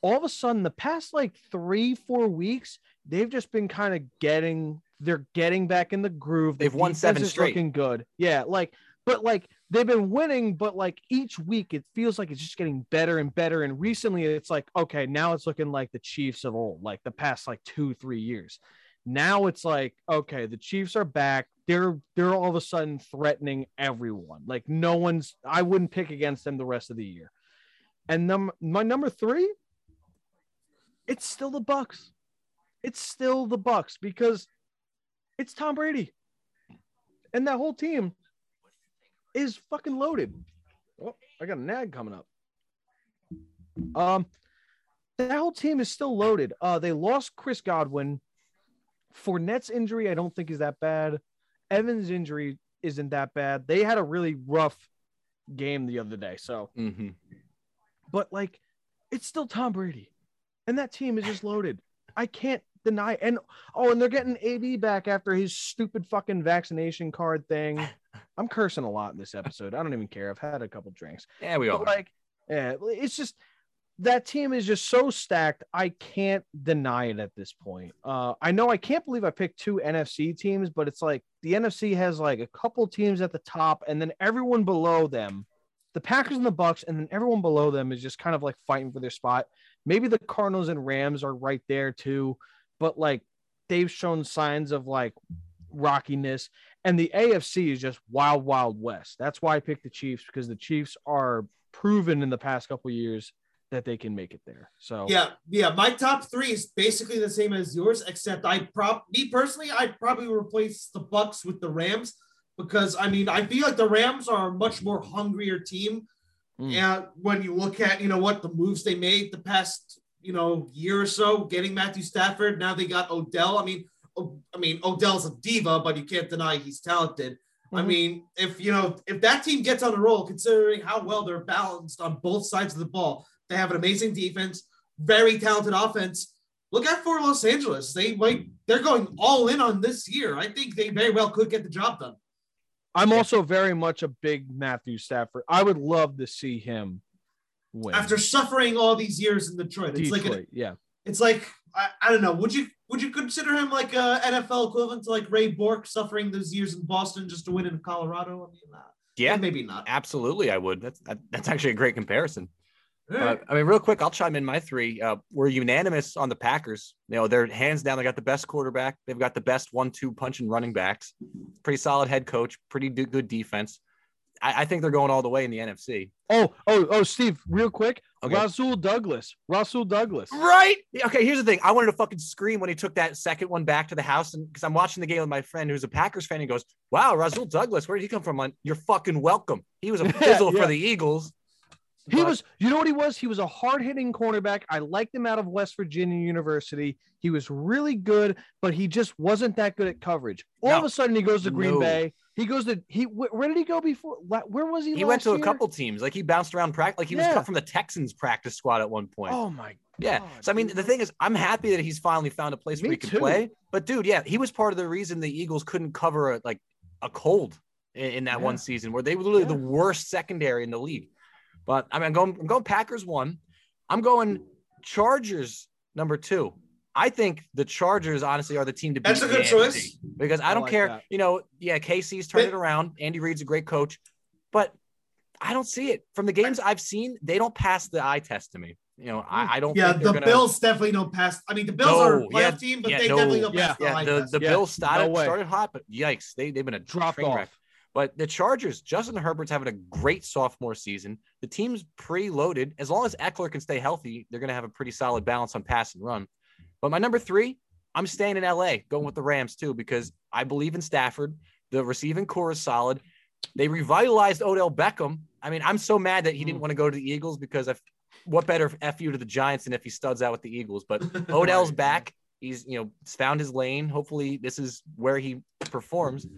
All of a sudden, the past like three, four weeks, they've just been kind of getting they're getting back in the groove. The They've won seven straight. Looking good, yeah. Like, but like they've been winning, but like each week it feels like it's just getting better and better. And recently, it's like okay, now it's looking like the Chiefs of old, like the past like two, three years. Now it's like, okay, the Chiefs are back. They're they're all of a sudden threatening everyone. Like no one's I wouldn't pick against them the rest of the year. And number my number three, it's still the Bucs. It's still the Bucs because it's Tom Brady. And that whole team is fucking loaded. Oh, I got a nag coming up. Um, that whole team is still loaded. Uh, they lost Chris Godwin. Fournette's injury, I don't think is that bad. Evans' injury isn't that bad. They had a really rough game the other day. So, Mhm. but like, it's still Tom Brady, and that team is just loaded. I can't deny. And oh, and they're getting AB back after his stupid fucking vaccination card thing. I'm cursing a lot in this episode. I don't even care. I've had a couple drinks. Yeah, we all. Like, yeah, it's just that team is just so stacked. I can't deny it at this point. Uh, I know I can't believe I picked two NFC teams, but it's like the NFC has like a couple teams at the top, and then everyone below them, the Packers and the Bucs, and then everyone below them is just kind of like fighting for their spot. Maybe the Cardinals and Rams are right there too, but like they've shown signs of like rockiness, and the AFC is just wild, wild west. That's why I picked the Chiefs because the Chiefs are proven in the past couple years that they can make it there. So Yeah, yeah. My top three is basically the same as yours, except I prop me personally, I'd probably replace the Bucs with the Rams because I mean I feel like the Rams are a much more hungrier team. Mm. And when you look at you know what the moves they made the past you know year or so, getting Matthew Stafford, now they got Odell. I mean, O- I mean Odell's a diva, but you can't deny he's talented. I Mhm. mean, if you know if that team gets on a roll, considering how well they're balanced on both sides of the ball, they have an amazing defense, very talented offense. Look out for Los Angeles. They might they're going all in on this year. I think they very well could get the job done. I'm also very much a big Matthew Stafford. I would love to see him win. After suffering all these years in Detroit. It's Detroit, like a, yeah. it's like I, I don't know. Would you would you consider him like a NFL equivalent to like Ray Bourque suffering those years in Boston just to win in Colorado? I mean, uh, Yeah, maybe not. absolutely. I would. That's that, that's actually a great comparison. Uh. I mean, real quick, I'll chime in my three. Uh, we're unanimous on the Packers. You know, they're hands down. They got the best quarterback. They've got the best one-two punch and running backs. Pretty solid head coach. Pretty do- good defense. I, I think they're going all the way in the NFC. Oh, oh, oh, Steve, real quick. Okay. Rasul Douglas. Rasul Douglas. Right? Okay. Here's the thing. I wanted to fucking scream when he took that second one back to the house, and because I'm watching the game with my friend who's a Packers fan, he goes, "Wow, Rasul Douglas, where did he come from?" I'm You're fucking welcome. He was a fizzle Yeah. for the Eagles. He was, you know what he was? He was a hard hitting cornerback. I liked him out of West Virginia University. He was really good, but he just wasn't that good at coverage. All of a sudden, he goes to Green No. Bay. He goes to he. Where did he go before? Where was he? He went to a couple teams. Like he bounced around practice. Like he was cut from the Texans practice squad at one point. Oh my yeah. God, So I mean, dude. the thing is, I'm happy that he's finally found a place where Me he can too. play. But dude, yeah, he was part of the reason the Eagles couldn't cover a, like a cold in, in that Yeah. one season, where they were literally Yeah. the worst secondary in the league. But I mean, I'm going, I'm going Packers one. I'm going Chargers number two. I think the Chargers honestly are the team to beat. That's a good choice. AFC because I I don't like care. that. You know, yeah, KC's turned But- it around. Andy Reid's a great coach, but I don't see it from the games I've seen. They don't pass the eye test to me. You know, I, I don't. Yeah, think the gonna, Bills definitely don't pass. I mean, the Bills are a playoff yeah, team, but yeah, they no. definitely don't pass the Yeah, eye the, test. the Yeah, Bills started no started hot, but yikes, they they've been a drop train off. wreck. But the Chargers, Justin Herbert's having a great sophomore season. The team's pre-loaded. As long as Ekeler can stay healthy, they're going to have a pretty solid balance on pass and run. But my number three, I'm staying in LA, going with the Rams too, because I believe in Stafford. The receiving corps is solid. They revitalized Odell Beckham. I mean, I'm so mad that he didn't Mm. want to go to the Eagles because I, what better f you to the Giants than if he studs out with the Eagles? But Odell's back. He's you know found his lane. Hopefully, this is where he performs.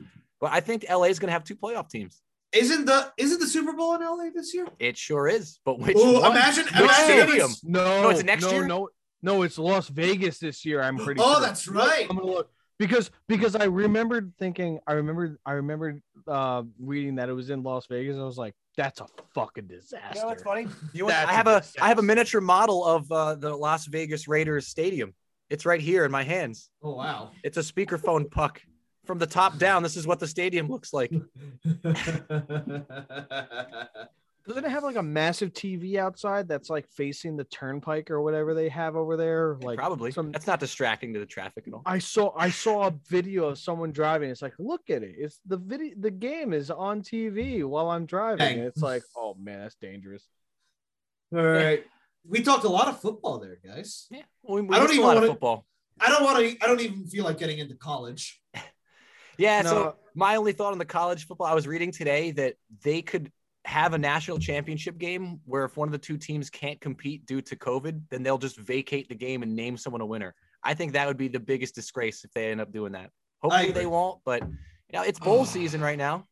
But I think LA is going to have two playoff teams. Isn't the isn't the Super Bowl in LA this year? It sure is. But which Ooh, one? imagine, Which imagine stadium? it's- No, No, it's next no, year? No, no, it's Las Vegas this year. I'm pretty. Oh, sure. that's right. I'm gonna look because because I remembered thinking I remembered I remembered uh reading that it was in Las Vegas. I was like, that's a fucking disaster. You know what's funny? You want, That's I a have a I have a miniature model of uh, the Las Vegas Raiders stadium. It's right here in my hands. Oh wow. It's a speakerphone puck. From the top down, this is what the stadium looks like. Doesn't it have like a massive TV outside that's like facing the turnpike or whatever they have over there? Like Probably. some That's not distracting to the traffic at all. I saw I saw a video of someone driving. It's like, look at it. It's the video the game is on TV while I'm driving. Dang. It's like, oh man, that's dangerous. All right. We talked a lot of football there, guys. Yeah. We, we I don't a even lot of wanna- football. I don't want to. I don't even feel like getting into college. Yeah. No. So my only thought on the college football, I was reading today that they could have a national championship game where if one of the two teams can't compete due to COVID, then they'll just vacate the game and name someone a winner. I think that would be the biggest disgrace if they end up doing that. Hopefully they won't, but you know, it's bowl season right now.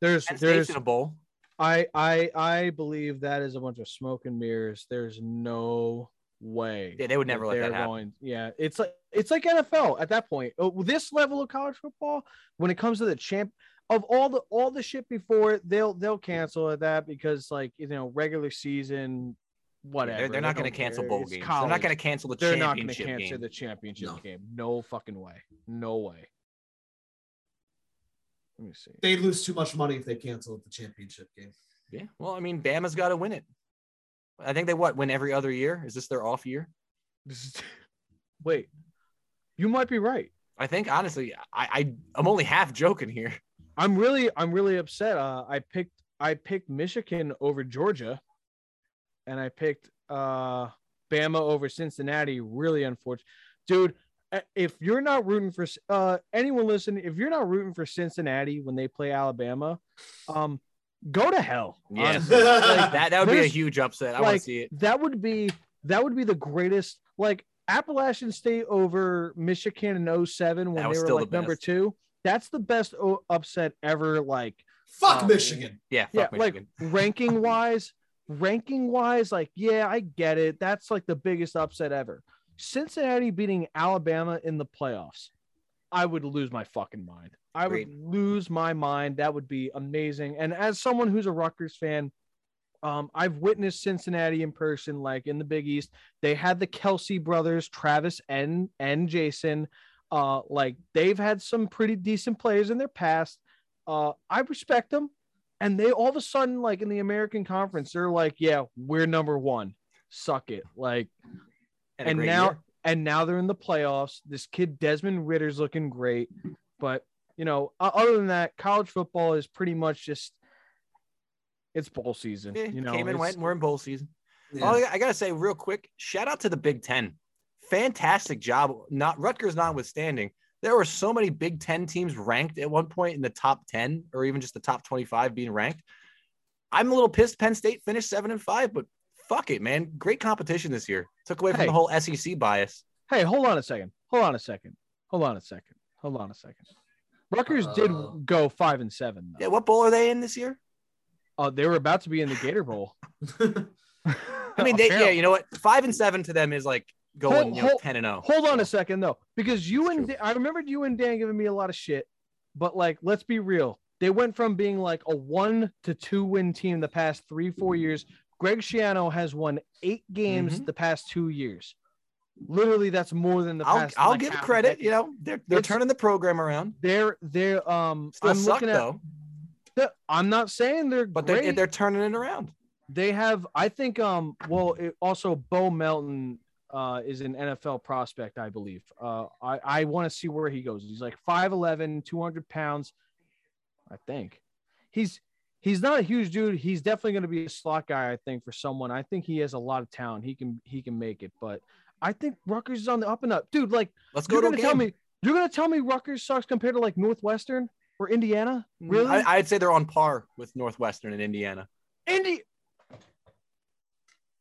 There's Penn there's State's in a bowl. I I I believe that is a bunch of smoke and mirrors. There's no way. Yeah, they would never let that happen. going. Yeah, it's like it's like NFL at that point. Oh, This level of college football, when it comes to the champ of all the all the shit before it, they'll they'll cancel at that because like you know regular season, whatever. They're, they're not going to cancel bowl It's games. They're not going to cancel the They're not going to cancel game. the championship No. game. No fucking way. No way. Let me see. They lose too much money if they cancel the championship game. Yeah. Well, I mean, Bama's got to win it. I think they what win every other year. Is this their off year? This is wait. You might be right. I think honestly, I, I I'm only half joking here. I'm really I'm really upset. Uh, I picked I picked Michigan over Georgia, and I picked uh Bama over Cincinnati. Really unfortunate, dude. If you're not rooting for uh anyone listening, if you're not rooting for Cincinnati when they play Alabama, um, go to hell. Yeah. Like, that that would be a huge upset. I want to see it. that would be that would be the greatest like Appalachian State over Michigan in 07 when they were still like the number two. That's the best o- upset ever. Like Fuck Oh, Michigan. Yeah. yeah, Michigan. like ranking wise, ranking wise, like yeah, I get it. That's like the biggest upset ever. Cincinnati beating Alabama in the playoffs. I would lose my fucking mind. I would Agreed. lose my mind. That would be amazing. And as someone who's a Rutgers fan, um, I've witnessed Cincinnati in person, like in the Big East. They had the Kelce brothers, Travis and and Jason. Uh, like they've had some pretty decent players in their past. Uh, I respect them, and they all of a sudden, like in the American Conference, they're like, "Yeah, we're number one. Suck it." Like, and now year. and now they're in the playoffs. This kid Desmond Ridder's looking great, but you know, other than that, college football is pretty much just it's bowl season. Yeah, you know, came and went. and We're in bowl season. Yeah. Oh, I gotta say real quick, shout out to the Big Ten. Fantastic job. Not Rutgers notwithstanding. There were so many Big Ten teams ranked at one point in the top 10 or even just the top 25 being ranked. I'm a little pissed Penn State finished seven and five, but fuck it, man. Great competition this year. Took away from Hey. the whole SEC bias. Hey, hold on a second. Hold on a second. Hold on a second. Hold on a second. Rutgers did Uh. go five and seven. Yeah, what bowl are they in this year? Uh, they were about to be in the Gator Bowl. I mean, they, yeah, you know what? Five and seven to them is like going Hold- you know, hold- 10 and 0. Hold on a second though, because you It's and. Dan, I remembered you and Dan giving me a lot of shit, but like, let's be real. They went from being like a one to two win team the past three, four years. Greg Schiano has won eight games Mhm. the past two years. Literally, that's more than the I'll, past. I'll like, give credit. You know, they're, they're It's- turning the program around. They're they're um. Still I'm suck looking at. though, I'm not saying they're but great. they're, they're turning it around. they have i think um well it, also bo melton uh is an nfl prospect i believe uh i i want to see where he goes he's like 5'11 200 pounds i think he's he's not a huge dude he's definitely going to be a slot guy i think for someone i think he has a lot of talent he can he can make it but i think Rutgers is on the up and up dude like Let's go you're to a gonna tell game. me you're gonna tell me Rutgers sucks compared to like northwestern or indiana really Mm, I, I'd say they're on par with Northwestern and Indiana. Indy.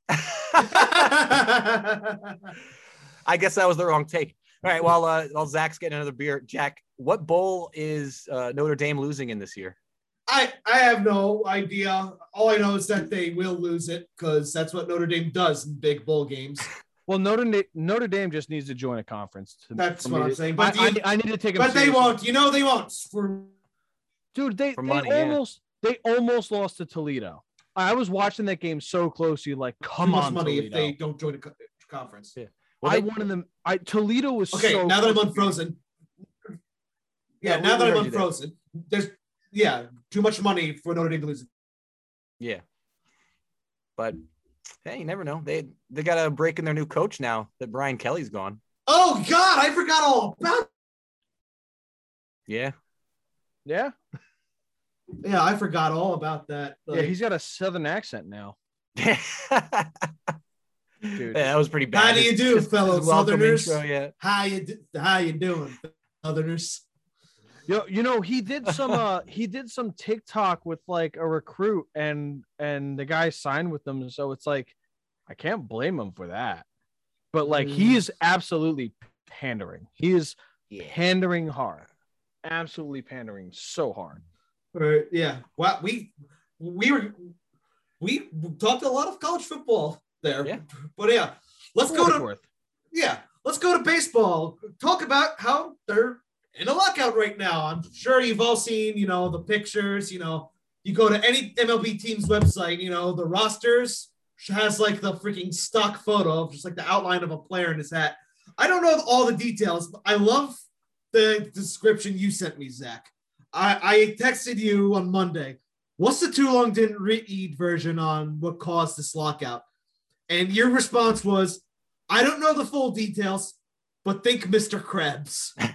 I guess that was the wrong take. All right. While uh, while Zach's getting another beer, Jack, what bowl is uh, Notre Dame losing in this year? I I have no idea. All I know is that they will lose it because that's what Notre Dame does in big bowl games. Well, Notre Dame, Notre Dame just needs to join a conference. to- That's what me I'm to- saying, but I, the- I need to take them. But they won't. You know they won't. For dude. They, For they money, yeah. almost they almost lost to Toledo. I was watching that game so closely, like, come too on, money Toledo. if they don't join a co- conference. Yeah. Well, I they- wanted them. I Toledo was Okay, so now that I'm close to being- unfrozen. Yeah, Yeah, now that I'm heard you unfrozen, there's yeah too much money for Notre Dame to lose. Yeah. But hey, you never know. They they got a break in their new coach now that Brian Kelly's gone. Oh God, I forgot all about. Yeah. Yeah. Yeah, I forgot all about that. Yeah, he's got a southern accent now. yeah, that was pretty bad. How do you do, His- his fellow welcome Southerners? intro, yeah. how you d- how you doing, Southerners? Yo, you know, he did some uh he did some TikTok with like a recruit and and the guy signed with them. So it's like I can't blame him for that. But like he Mm. is absolutely pandering. He is Yeah. pandering hard. Absolutely pandering so hard. Right, yeah. Well, we we were we talked a lot of college football there. Yeah. But yeah, let's For go to worth. yeah, let's go to baseball. Talk about how they're in a lockout right now. I'm sure you've all seen, you know, the pictures. You know, you go to any MLB team's website, you know, the rosters has like the freaking stock photo of just like the outline of a player in his hat. I don't know all the details. But I love the description you sent me, Zach. I, I texted you on Monday. What's the too long didn't read version on what caused this lockout? And your response was, I don't know the full details, but think Mr. Krabs.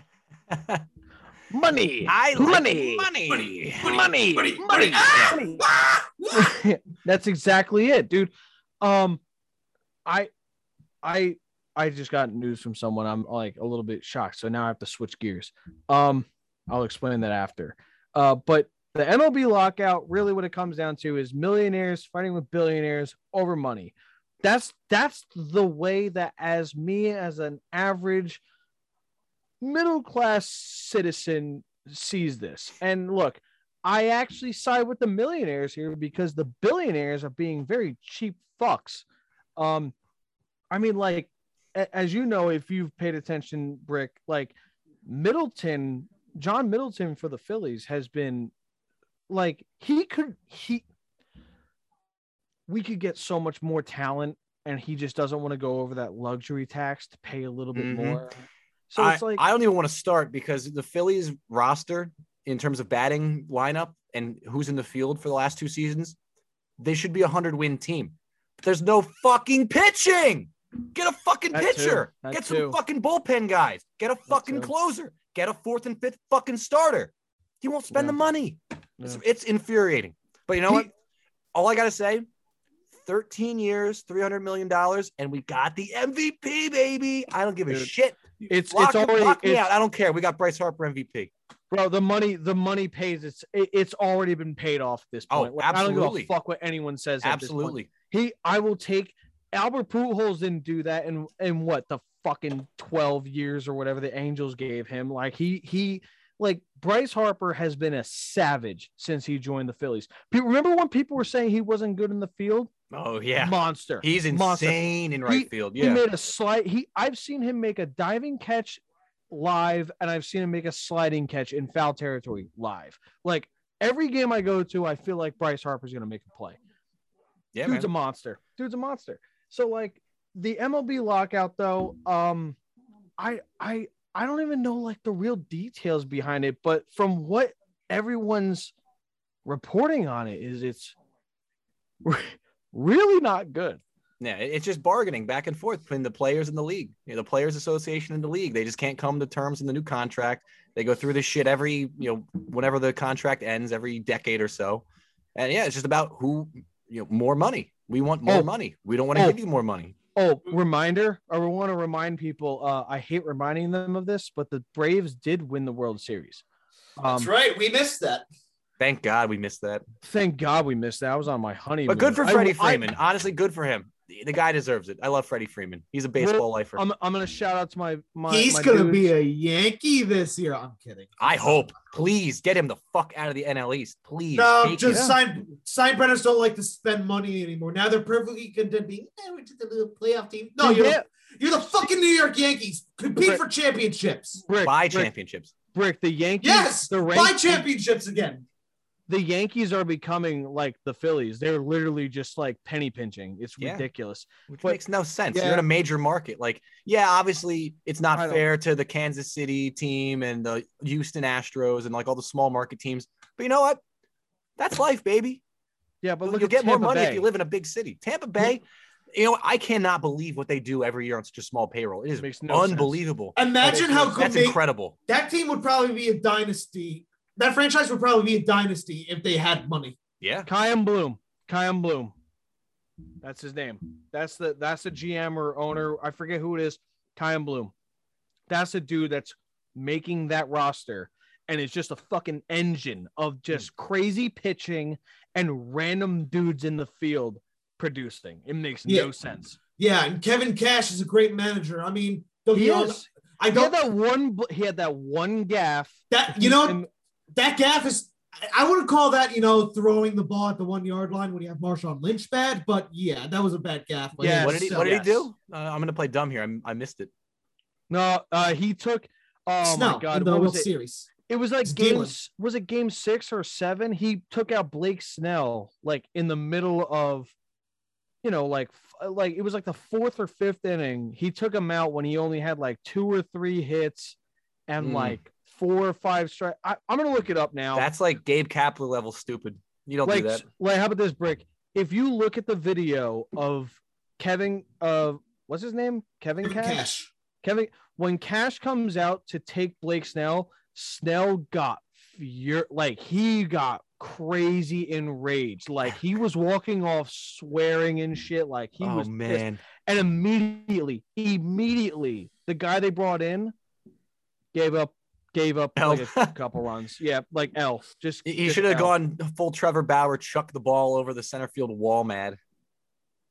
Money. I like money. money. Money. money, Money. Ah! Money. Ah! That's exactly it, dude. Um, I, I, I just got news from someone. I'm like a little bit shocked, so now I have to switch gears. Um, I'll explain that after. Uh, but the MLB lockout, really, what it comes down to is millionaires fighting with billionaires over money. That's that's the way that, as me, as an average middle class citizen, sees this. And look, I actually side with the millionaires here because the billionaires are being very cheap fucks. Um, I mean, like, as you know, if you've paid attention, Brick, like Middleton, John Middleton for the Phillies has been like he could he we could get so much more talent and he just doesn't want to go over that luxury tax to pay a little bit Mhm. more. So I, it's like I don't even want to start because the Phillies roster in terms of batting lineup and who's in the field for the last two seasons, they should be a hundred win team. But there's no fucking pitching. Get a fucking That pitcher. too. That Get too. some fucking bullpen guys. Get a fucking closer. Get a fourth and fifth fucking starter. You won't spend Yeah. the money. It's, Yeah. it's infuriating. But you know He- what? All I gotta say, 13 years, 300 million dollars, and we got the MVP, baby. I don't give a shit. It's Lock, it's already lock me it's- out. I don't care. We got Bryce Harper MVP. bro the money the money pays it's it, it's already been paid off at this Oh, point Like, i don't absolutely. give a fuck what anyone says at this point. Absolutely. he i will take albert Pujols didn't do that in in what the fucking 12 years or whatever the angels gave him like he he like bryce harper has been a savage since he joined the phillies people remember when people were saying he wasn't good in the field Oh yeah. monster He's Monster. insane in right field. he made a slide he i've seen him make a diving catch live and i've seen him make a sliding catch in foul territory live like every game i go to i feel like bryce harper's to make a play yeah, dude's man. a monster dude's a monster so like the mlb lockout though um i i i don't even know like the real details behind it but from what everyone's reporting on it is it's really not good Yeah, it's just bargaining back and forth between the players and the league. You know, the players association and the league. They just can't come to terms in the new contract. They go through this shit every, you know, whenever the contract ends, every decade or so. And yeah, it's just about who, you know, more money. We want more Oh. money. We don't want to Oh. give you more money. Oh, reminder! I want to remind people. Uh, I hate reminding them of this, but the Braves did win the World Series. Um, That's right. We missed that. Thank God we missed that. Thank God we missed that. I was on my honeymoon. But good for I- Freddie I- Freeman. Honestly, good for him. The, the guy deserves it. I love Freddie Freeman. He's a baseball lifer. I'm, I'm gonna shout out to my my. He's my gonna dudes. be a Yankee this year. I'm kidding. I hope. Please get him the fuck out of the NL East. Please. No, Take just him. sign sign Brenners don't like to spend money anymore. Now they're perfectly content being eh, we're just a little playoff team. No, you're, yeah, you're the fucking New York Yankees. Compete Right. for championships. Brick, buy Brick, championships. Brick, the Yankees. Yes, the buy rank, championships again. The Yankees are becoming like the Phillies. They're literally just like penny pinching. It's Yeah. ridiculous. which But- makes no sense. Yeah. You're in a major market. Like, yeah, obviously it's not I don't- fair to the Kansas City team and the Houston Astros and like all the small market teams. But you know what? That's life, baby. Yeah, but You'll look you'll at get more money Bay. if you live in a big city. Tampa Bay, you know, I cannot believe what they do every year on such a small payroll. It is Makes no sense. unbelievable. Imagine how good That's they, incredible. that team would probably be a dynasty. That franchise would probably be a dynasty if they had money. Yeah. Kyan Bloom. Kyan Bloom. That's his name. That's the that's the GM or owner. I forget who it is. Kyan Bloom. That's the dude that's making that roster. And it's just a fucking engine of just hmm. crazy pitching and random dudes in the field producing. It makes Yeah. no sense. Yeah, and Kevin Cash is a great manager. I mean, don't He get me wrong, is. I He had that one. He had that one gaffe. that you know And- that gaffe is. I- I wouldn't call that you know throwing the ball at the one yard line when you have Marshawn Lynch bad, but yeah, that was a bad gaffe. Yeah, What did he So- What did yes. he do? Uh, I'm gonna play dumb here. I, I missed it. no, uh, he took. Oh Snell my god! in the What World was it? Series. It was like It's game. Galen. Was it game six or seven? He took out Blake Snell like in the middle of, you know, like like it was like the fourth or fifth inning. He took him out when he only had like two or three hits, and Mm. like four or five strike. I, I'm gonna look it up now. That's like Gabe Kapler level stupid. You don't like, do that. like how about this brick? If you look at the video of Kevin, of what's his name? Kevin Kevin Cash. Cash. Kevin, when Cash comes out to take Blake Snell, Snell got fur like he got crazy enraged. Like he was walking off swearing and shit. Like he oh was pissed. man. And immediately, immediately, the guy they brought in gave up, gave up like a couple runs. Yeah, like Elf. Just He, he just should have Elf. gone full Trevor Bauer, chuck the ball over the center field wall, mad.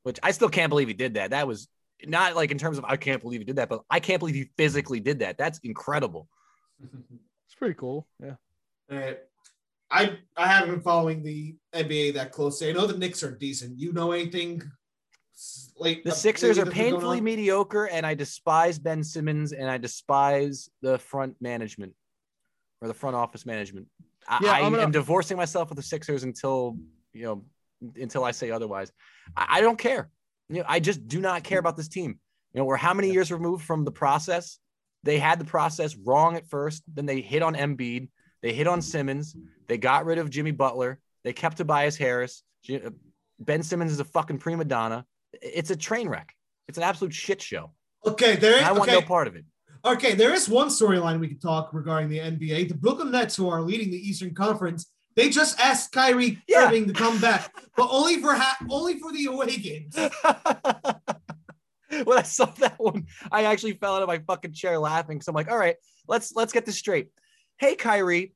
Which I still can't believe he did that. That was not like in terms of I can't believe he did that, but I can't believe he physically did that. That's incredible. It's pretty cool. Yeah. Uh, I I haven't been following the NBA that closely. I know the Knicks are decent. You know anything? Like The Sixers are lately that's been going painfully mediocre, and I despise Ben Simmons and I despise the front management or the front office management. I, Yeah, I gonna- am divorcing myself with the Sixers until you know until I say otherwise. I, I don't care. You know, I just do not care about this team. You know, we're how many years removed from the process? They had the process wrong at first, then they hit on Embiid, they hit on Simmons, they got rid of Jimmy Butler, they kept Tobias Harris. Uh, Ben Simmons is a fucking prima donna. It's a train wreck. It's an absolute shit show. Okay, there. I want okay, no part of it. okay, there is one storyline we can talk regarding the NBA. The Brooklyn Nets, who are leading the Eastern Conference, they just asked Kyrie Yeah. Irving to come back, but only for ha- only for the away games. when I saw that one, I actually fell out of my fucking chair laughing. So I'm like, all right, let's let's get this straight. Hey, Kyrie,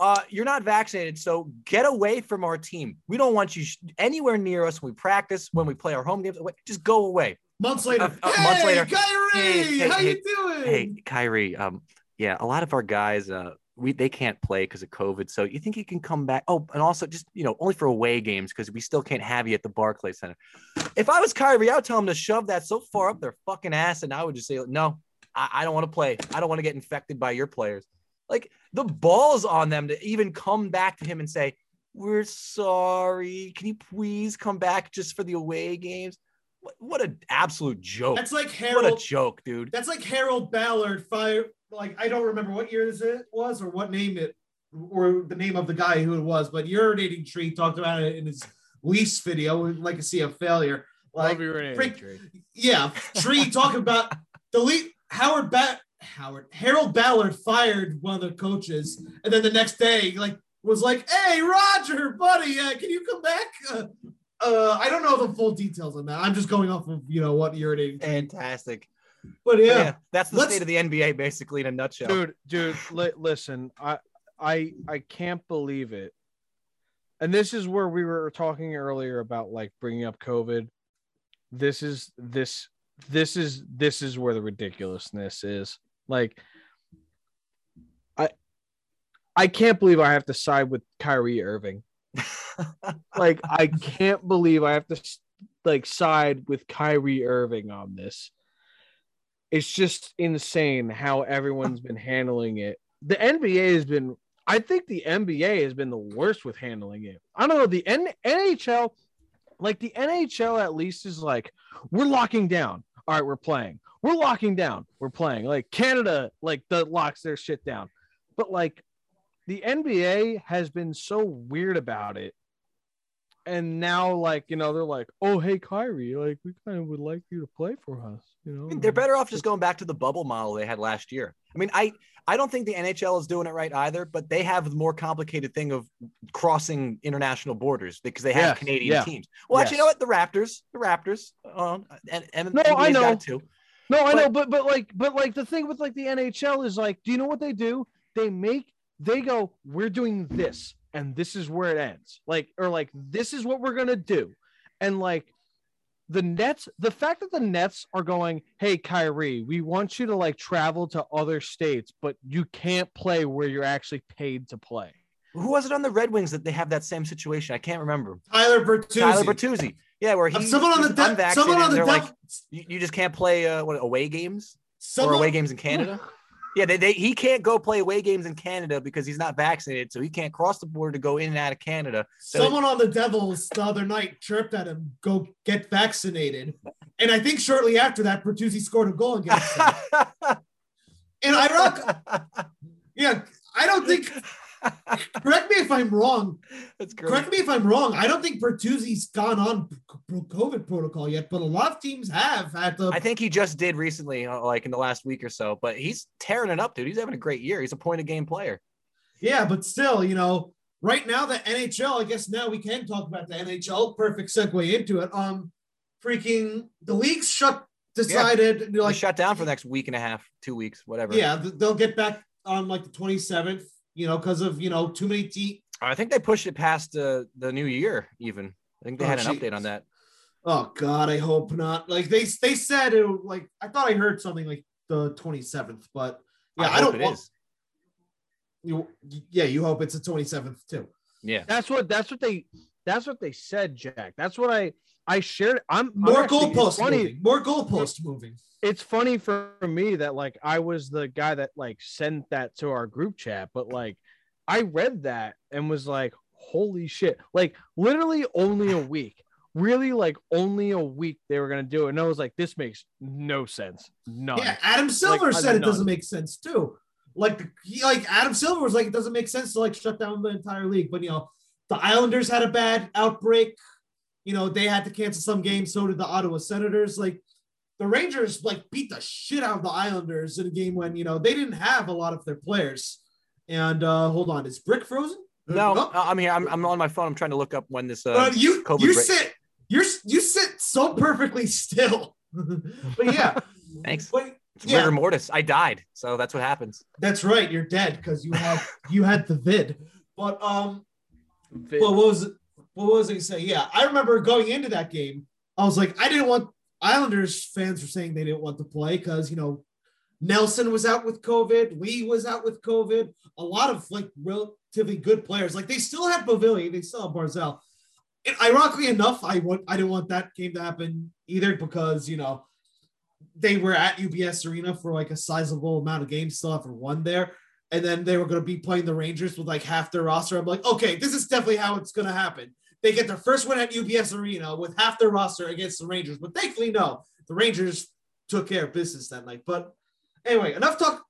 uh, you're not vaccinated, so get away from our team. We don't want you sh- anywhere near us when we practice, when we play our home games. Just go away. Months later, Uh, uh, hey, months later. Kyrie, Hey, hey, how you doing? Hey, Kyrie, um, yeah, a lot of our guys, uh, we they can't play because of COVID. So you think you can come back? Oh, and also just you know only for away games because we still can't have you at the Barclays Center. If I was Kyrie, I would tell him to shove that so far up their fucking ass, and I would just say, no, I, I don't want to play. I don't want to get infected by your players. Like the balls on them to even come back to him and say, "We're sorry. Can you please come back just for the away games?" What, what an absolute joke! That's like Harold. what a Harold. joke, dude. That's like Harold Ballard fire. Like I don't remember what year this it was or what name it or the name of the guy who it was, but urinating tree talked about it in his Leafs video, Legacy of Failure. Like, freak- yeah, Tree talking about the lead. Howard ba- Howard Harold Ballard fired one of the coaches, and then the next day, like, was like, "Hey, Roger, buddy, uh, can you come back?" Uh, uh, I don't know the full details on that. I'm just going off of you know what urinating. Tree. Fantastic. But Yeah. yeah, that's the Let's- state of the NBA basically in a nutshell. dude dude li- listen i i i can't believe it and this is where we were talking earlier about like bringing up covid this is this this is this is where the ridiculousness is like i i can't believe i have to side with Kyrie Irving like I can't believe I have to like side with Kyrie Irving on this. It's just insane how everyone's been handling it. The NBA has been I think the NBA has been the worst with handling it. I don't know the N- NHL like the NHL at least is like we're locking down. All right, we're playing. We're locking down. We're playing. Like Canada like the locks their shit down. But like the NBA has been so weird about it. and now like you know they're like, oh hey Kyrie, like we kind of would like you to play for us. You know, I mean, they're better off just going back to the bubble model they had last year. I mean, I I don't think the NHL is doing it right either, but they have the more complicated thing of crossing international borders because they have Yes, Canadian yeah. teams. Well, actually, you know what? The Raptors, the Raptors, uh, and and No, I know. too. No, I But- know, but but like but like the thing with like the NHL is like, do you know what they do? They make they go, we're doing this, and this is where it ends. Like, or like this is what we're gonna do. And like the Nets, the fact that the Nets are going, hey Kyrie, we want you to like travel to other states, but you can't play where you're actually paid to play. Who was it on the Red Wings that they have that same situation? I can't remember. Tyler Bertuzzi. Tyler Bertuzzi. Yeah, where Uh, he someone on the he's de- someone on the they're like, you, you just can't play uh, what away games or away games in Canada. Yeah, they, they he can't go play away games in Canada because he's not vaccinated, so he can't cross the border to go in and out of Canada. So someone on the Devils the other night chirped at him, "Go get vaccinated," and I think shortly after that, Bertuzzi scored a goal against him. and I rock, yeah, I don't think. Correct me if I'm wrong. That's great. Correct me if I'm wrong. I don't think Bertuzzi's gone on COVID protocol yet, but a lot of teams have at the. I think he just did recently, uh, like in the last week or so. But he's tearing it up, dude. He's having a great year. He's a point of game player. Yeah, but still, you know, right now the NHL. I guess now we can talk about the NHL. Perfect segue into it. Um, freaking the league's shut. Decided Like like shut down for the next week and a half, two weeks, whatever. yeah, they'll get back on like the 27th. You know, because of you know too many te- I think they pushed it past uh, the new year. Even I think they Oh, had an jeez. update on that. Oh God, I hope not. Like they they said it would, like I thought I heard something like the 27th, but yeah, I, I, don't it want is. you. Yeah, you hope it's the 27th too. Yeah. That's what that's what they that's what they said, Jack. That's what I I shared. I'm I'm More goalpost funny. moving. More goalpost moving. it's funny for me that like I was the guy that like sent that to our group chat, but like I read that and was like, holy shit. Like literally only a week. Really like only a week they were gonna do it. And I was like, this makes no sense. No. Yeah, Adam Silver Like, said it none. doesn't make sense too. Like he like Adam Silver was like it doesn't make sense to like shut down the entire league, but you know the Islanders had a bad outbreak. You know they had to cancel some games. So did the Ottawa Senators. Like the Rangers like beat the shit out of the Islanders in a game when you know they didn't have a lot of their players. And uh hold on, is Brick frozen? No, Oh. I'm here. I'm, I'm on my phone. I'm trying to look up when this uh, Uh, you COVID you break- sit you're you sit so perfectly still. but yeah, Thanks. but It's yeah. rigor mortis. I died, so that's what happens. That's right. You're dead because you had you had the vid. But um, Vi- well, what was it? What was I gonna say? Yeah, I remember going into that game. I was like, I didn't want Islanders fans were saying they didn't want to play because you know Nelson was out with COVID, Lee was out with COVID. A lot of like relatively good players. Like they still had Beauvillier, they still have Barzal. And ironically enough, I want I didn't want that game to happen either because you know they were at UBS Arena for like a sizable amount of games, still after one there. And then they were going to be playing the Rangers with like half their roster. I'm like, okay, this is definitely how it's going to happen. They get their first win at UBS Arena with half their roster against the Rangers. But thankfully, no, the Rangers took care of business that night. But anyway, enough talk.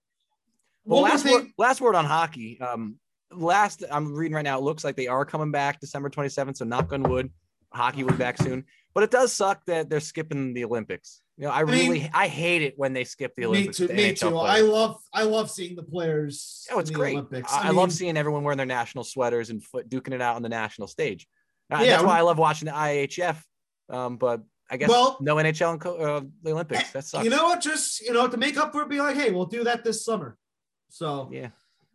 Well, One last thing. word, last word on hockey. Um, last I'm reading right now. It looks like they are coming back December 27th. So knock on wood, hockey will be back soon. But it does suck that they're skipping the Olympics. You know, I, mean- really I hate it when they skip the Olympics. Me too. Me too. players. I love. I love seeing the players. Oh, it's in the great. Olympics. I, I mean, love seeing everyone wearing their national sweaters and foot duking it out on the national stage. Uh, Yeah, that's why I love watching the IHF. Um, but I guess Well- no NHL and co- uh, the Olympics. That sucks. You know what? Just you know, to make up for it, be like, hey, we'll do that this summer. So yeah.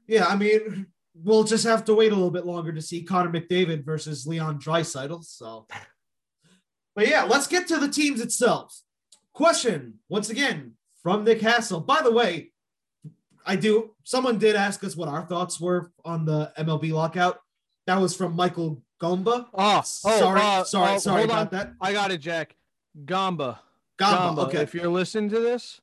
Yeah, I mean, we'll just have to wait a little bit longer to see Connor McDavid versus Leon Draisaitl. So, but yeah, let's get to the teams itself. Question once again from Nick Hassel. By the way, I do. Someone did ask us what our thoughts were on the MLB lockout. That was from Michael Gomba. oh, oh, sorry, uh, sorry, oh, sorry about on. that. I got it, Jack. Gamba. Gomba. Gamba, Okay. If you're listening to this,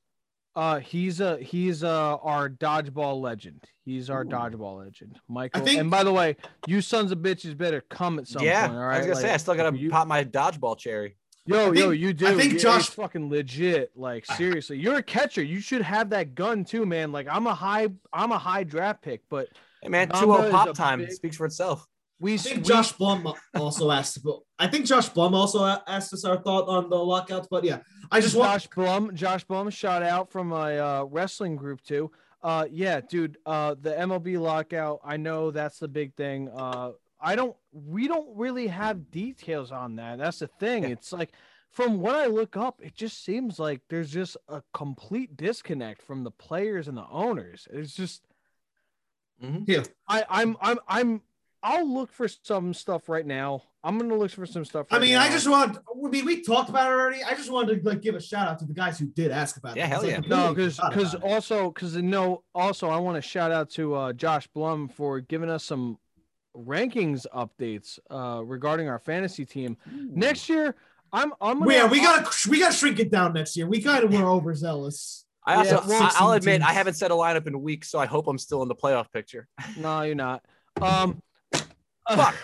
uh, he's a he's uh our dodgeball legend. He's our Ooh. dodgeball legend, Michael. think- and by the way, you sons of bitches better come at some yeah. point. All I was gonna say I still gotta you- pop my dodgeball cherry. Yo, I yo, you do. I think Yeah, Josh- fucking legit. Like seriously, you're a catcher. You should have that gun too, man. Like I'm a high, I'm a high draft pick, but Hey man, Gamba 2 is 0 pop time big- speaks for itself. We I think we- Josh Blum also asked about. I think Josh Blum also asked us our thought on the lockouts, but yeah, I just want Josh Blum, Josh Blum, shout out from my uh, wrestling group too. Uh, yeah, dude. Uh, the MLB lockout. I know that's the big thing. Uh, I don't. We don't really have details on that. That's the thing. Yeah. It's like, from what I look up, it just seems like there's just a complete disconnect from the players and the owners. It's just. Mhm. I, I'm. I'm. I'm. I'll look for some stuff right now. I'm gonna look for some stuff. I mean, now. I just want. I mean, we talked about it already. I just wanted to like give a shout out to the guys who did ask about Yeah, it. hell yeah. completely No, because forgot because about it. also because no also I want to shout out to uh, Josh Blum for giving us some rankings updates uh, regarding our fantasy team next year. I'm I'm gonna, yeah, we gotta we gotta shrink it down next year. We kind of were overzealous. I also, Yeah, well- I- I'll 16 admit, I haven't set a lineup in weeks, so I hope I'm still in the playoff picture. no, you're not. Um, Fuck.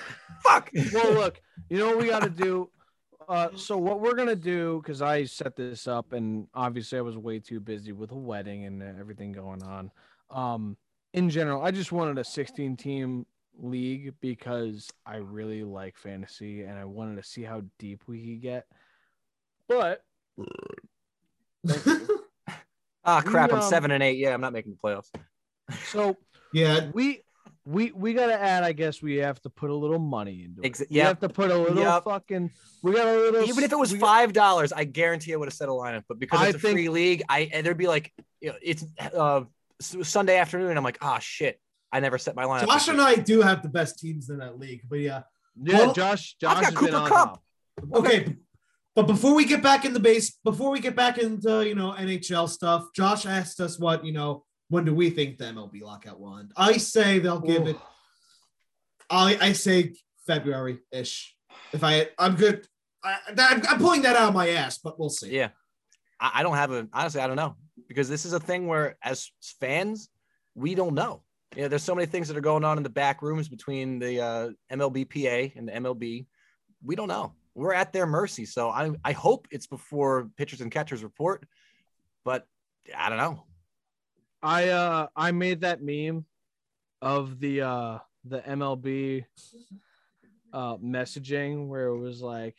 Fuck. well, look, you know what we got to do. Uh, so what we're gonna do because I set this up and obviously I was way too busy with a wedding and everything going on. Um, in general, I just wanted a 16 team league because I really like fantasy and I wanted to see how deep we could get. But Ah, crap. We, I'm um, seven and eight. Yeah, I'm not making the playoffs. so yeah, we we we gotta add. I guess we have to put a little money into it. Exa- We yep. have to put a little Yep. fucking. We got a little. Even if it was five dollars, I guarantee I would have set a lineup. But because it's a think- free league, I and there'd be like, you know, it's uh, Sunday afternoon, and I'm like, ah, shit, I never set my lineup. Josh and I do have the best teams in that league. But yeah, Yeah, Well, Josh. I've Josh got has been Cooper on Kupp. okay. But before we get back in the base, before we get back into you know NHL stuff, Josh asked us what you know. When do we think the MLB lockout will end? I say they'll give it. I I say February ish. If I I'm good. I, I'm, I'm pulling that out of my ass, but we'll see. Yeah, I, I don't have a honestly, I don't know because this is a thing where as fans, we don't know. You know, there's so many things that are going on in the back rooms between the uh, MLBPA and the MLB. We don't know. We're at their mercy. So I I hope it's before pitchers and catchers report, but I don't know. I uh I made that meme of the uh the MLB uh messaging where it was like,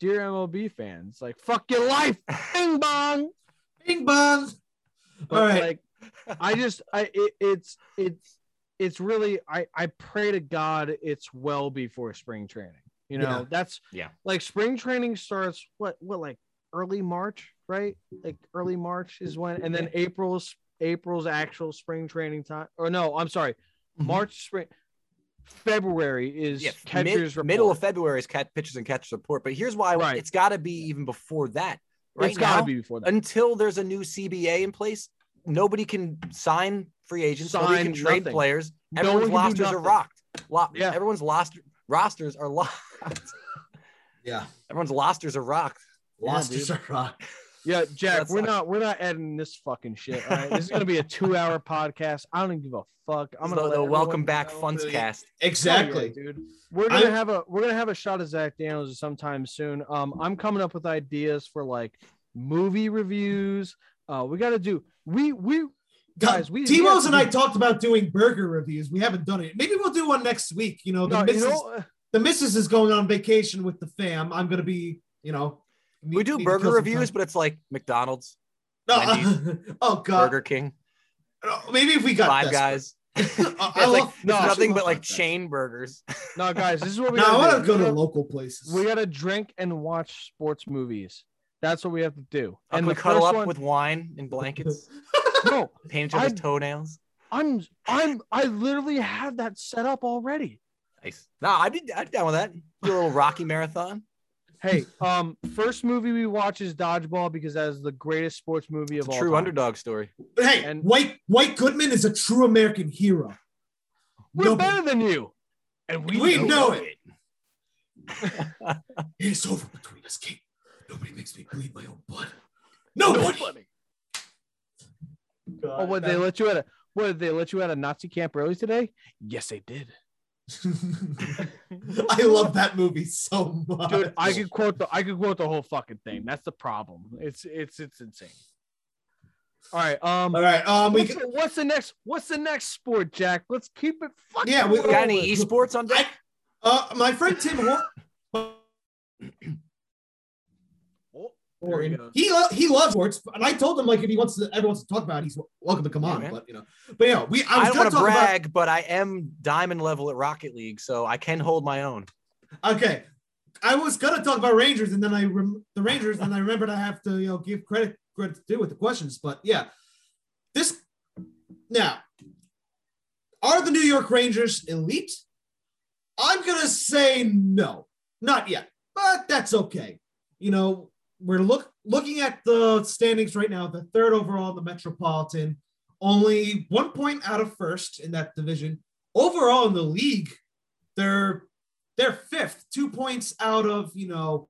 "Dear MLB fans, like fuck your life, bing bong." Bing bong. All right. like I just I it, it's it's it's really I I pray to God it's well before spring training. You know, Yeah. that's Yeah. like spring training starts what what like early March, right? Like early March is when and then April's April's actual spring training time. Or no, I'm sorry. Mhm. March spring February is Yeah, catchers mid, middle of. February is cat pitchers and catchers report. But here's why Right. it's got to be even before that. Right it's got to be before that. until there's a new CBA in place, nobody can sign free agents. nobody Sign can trade nothing. players. No Everyone's one can do rosters are nothing. rocked. Lo- Yeah. Everyone's lost rosters are locked. Yeah. Everyone's rosters are rocked. Lost dude. is a rock. Yeah, Jack, That we're sucks. not we're not editing this fucking shit. All right, this is gonna be a two-hour podcast. I don't even give a fuck. I'm I'm gonna the, the welcome back know. funds cast. Exactly. Oh, yeah, dude. We're gonna I- have a we're gonna have a shot of Zach Daniels sometime soon. Um, I'm coming up with ideas for like movie reviews. Uh, we got to do we we guys. We we have Timo's and I talked about doing burger reviews. We haven't done it. Maybe we'll do one next week. You know, the No, you missus, know, uh, the missus is going on vacation with the fam. I'm gonna be, you know. We do burger reviews, time. but it's like McDonald's, no, Wendy's, oh god, Burger King, Uh, maybe if we got Five desperate. Guys. I- It's I like love- it's no, nothing but like Five Guys. chain burgers. no, guys, this is what we. No, I gotta want to go to gotta- local places. We gotta drink and watch sports movies. That's what we have to do. And And we the cuddle up one, with wine and blankets, no, paint each other's I'm- toenails. I'm I'm I literally have that set up already. Nice. No, I'd be, I'd be down with that. Do a little Rocky marathon. Hey, um, first movie we watch is Dodgeball because that is the greatest sports movie It's of a all true time. underdog story. But hey, And- White White Goodman is a true American hero. We're Nobody- better than you, and we, We know, know it. It's over between us, Kate. Nobody makes me bleed my own blood. Nobody. Oh, what they let you at a what did they let you at a Nazi camp early today? Yes, they did, I love that movie so much. dude. I could quote the I could quote the whole fucking thing. That's the problem. It's it's it's insane. All right, um, All right. Um, we what's, the, what's the next? What's the next sport, Jack? Let's keep it fucking. Yeah, we- Got any esports on deck? Uh, my friend Tim Hor- Horton, he lo- he loves sports, and I told him like if he wants to ever wants to talk about, it, he's welcome to come on. man. but you know, but yeah, we I I, was don't gonna want to talk about brag, but I am diamond level at Rocket League, so I can hold my own. Okay. I was gonna talk about Rangers, and then I rem- the Rangers, and I remembered I have to you know give credit credit to do with the questions. But yeah, this now are the New York Rangers elite? I'm gonna say no, not yet, but that's okay. You know, we're look looking at the standings right now. The third overall in the Metropolitan, only one point out of first in that division. Overall in the league, they're they're fifth, two points out of you know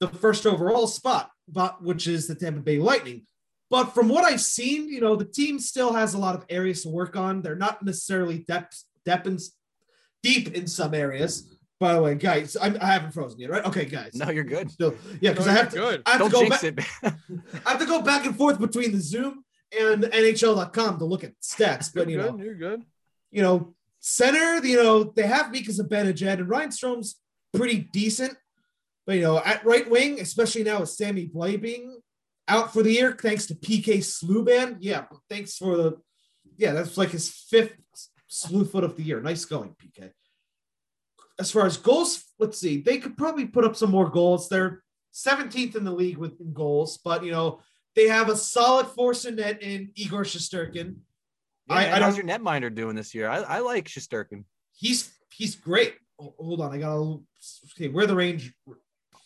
the first overall spot, but which is the Tampa Bay Lightning. But from what I've seen, you know, the team still has a lot of areas to work on. They're not necessarily depth, depth in, deep in some areas. By the way, guys, I'm, I haven't frozen yet, right? Okay, guys. No, you're good. Still, yeah, because No, I have to. good. I have Don't to go jinx back. it. I have to go back and forth between the Zoom and NHL.com to look at stats. But You're you good. know, You're good. you know, center, you know, they have Mika Zibanejad and Ryan Strome's pretty decent. But, you know, at right wing, especially now with Sammy Blais being out for the year, thanks to PK Subban. Yeah, thanks for the, yeah, that's like his fifth slew foot of the year. Nice going, PK. As far as goals, let's see, they could probably put up some more goals. They're 17th in the league with goals, but, you know, they have a solid force in net in Igor Shesterkin. Yeah, I- I how's your netminder doing this year? I, I like Shesterkin. he's he's great. Oh, hold on, I gotta okay. We're the range.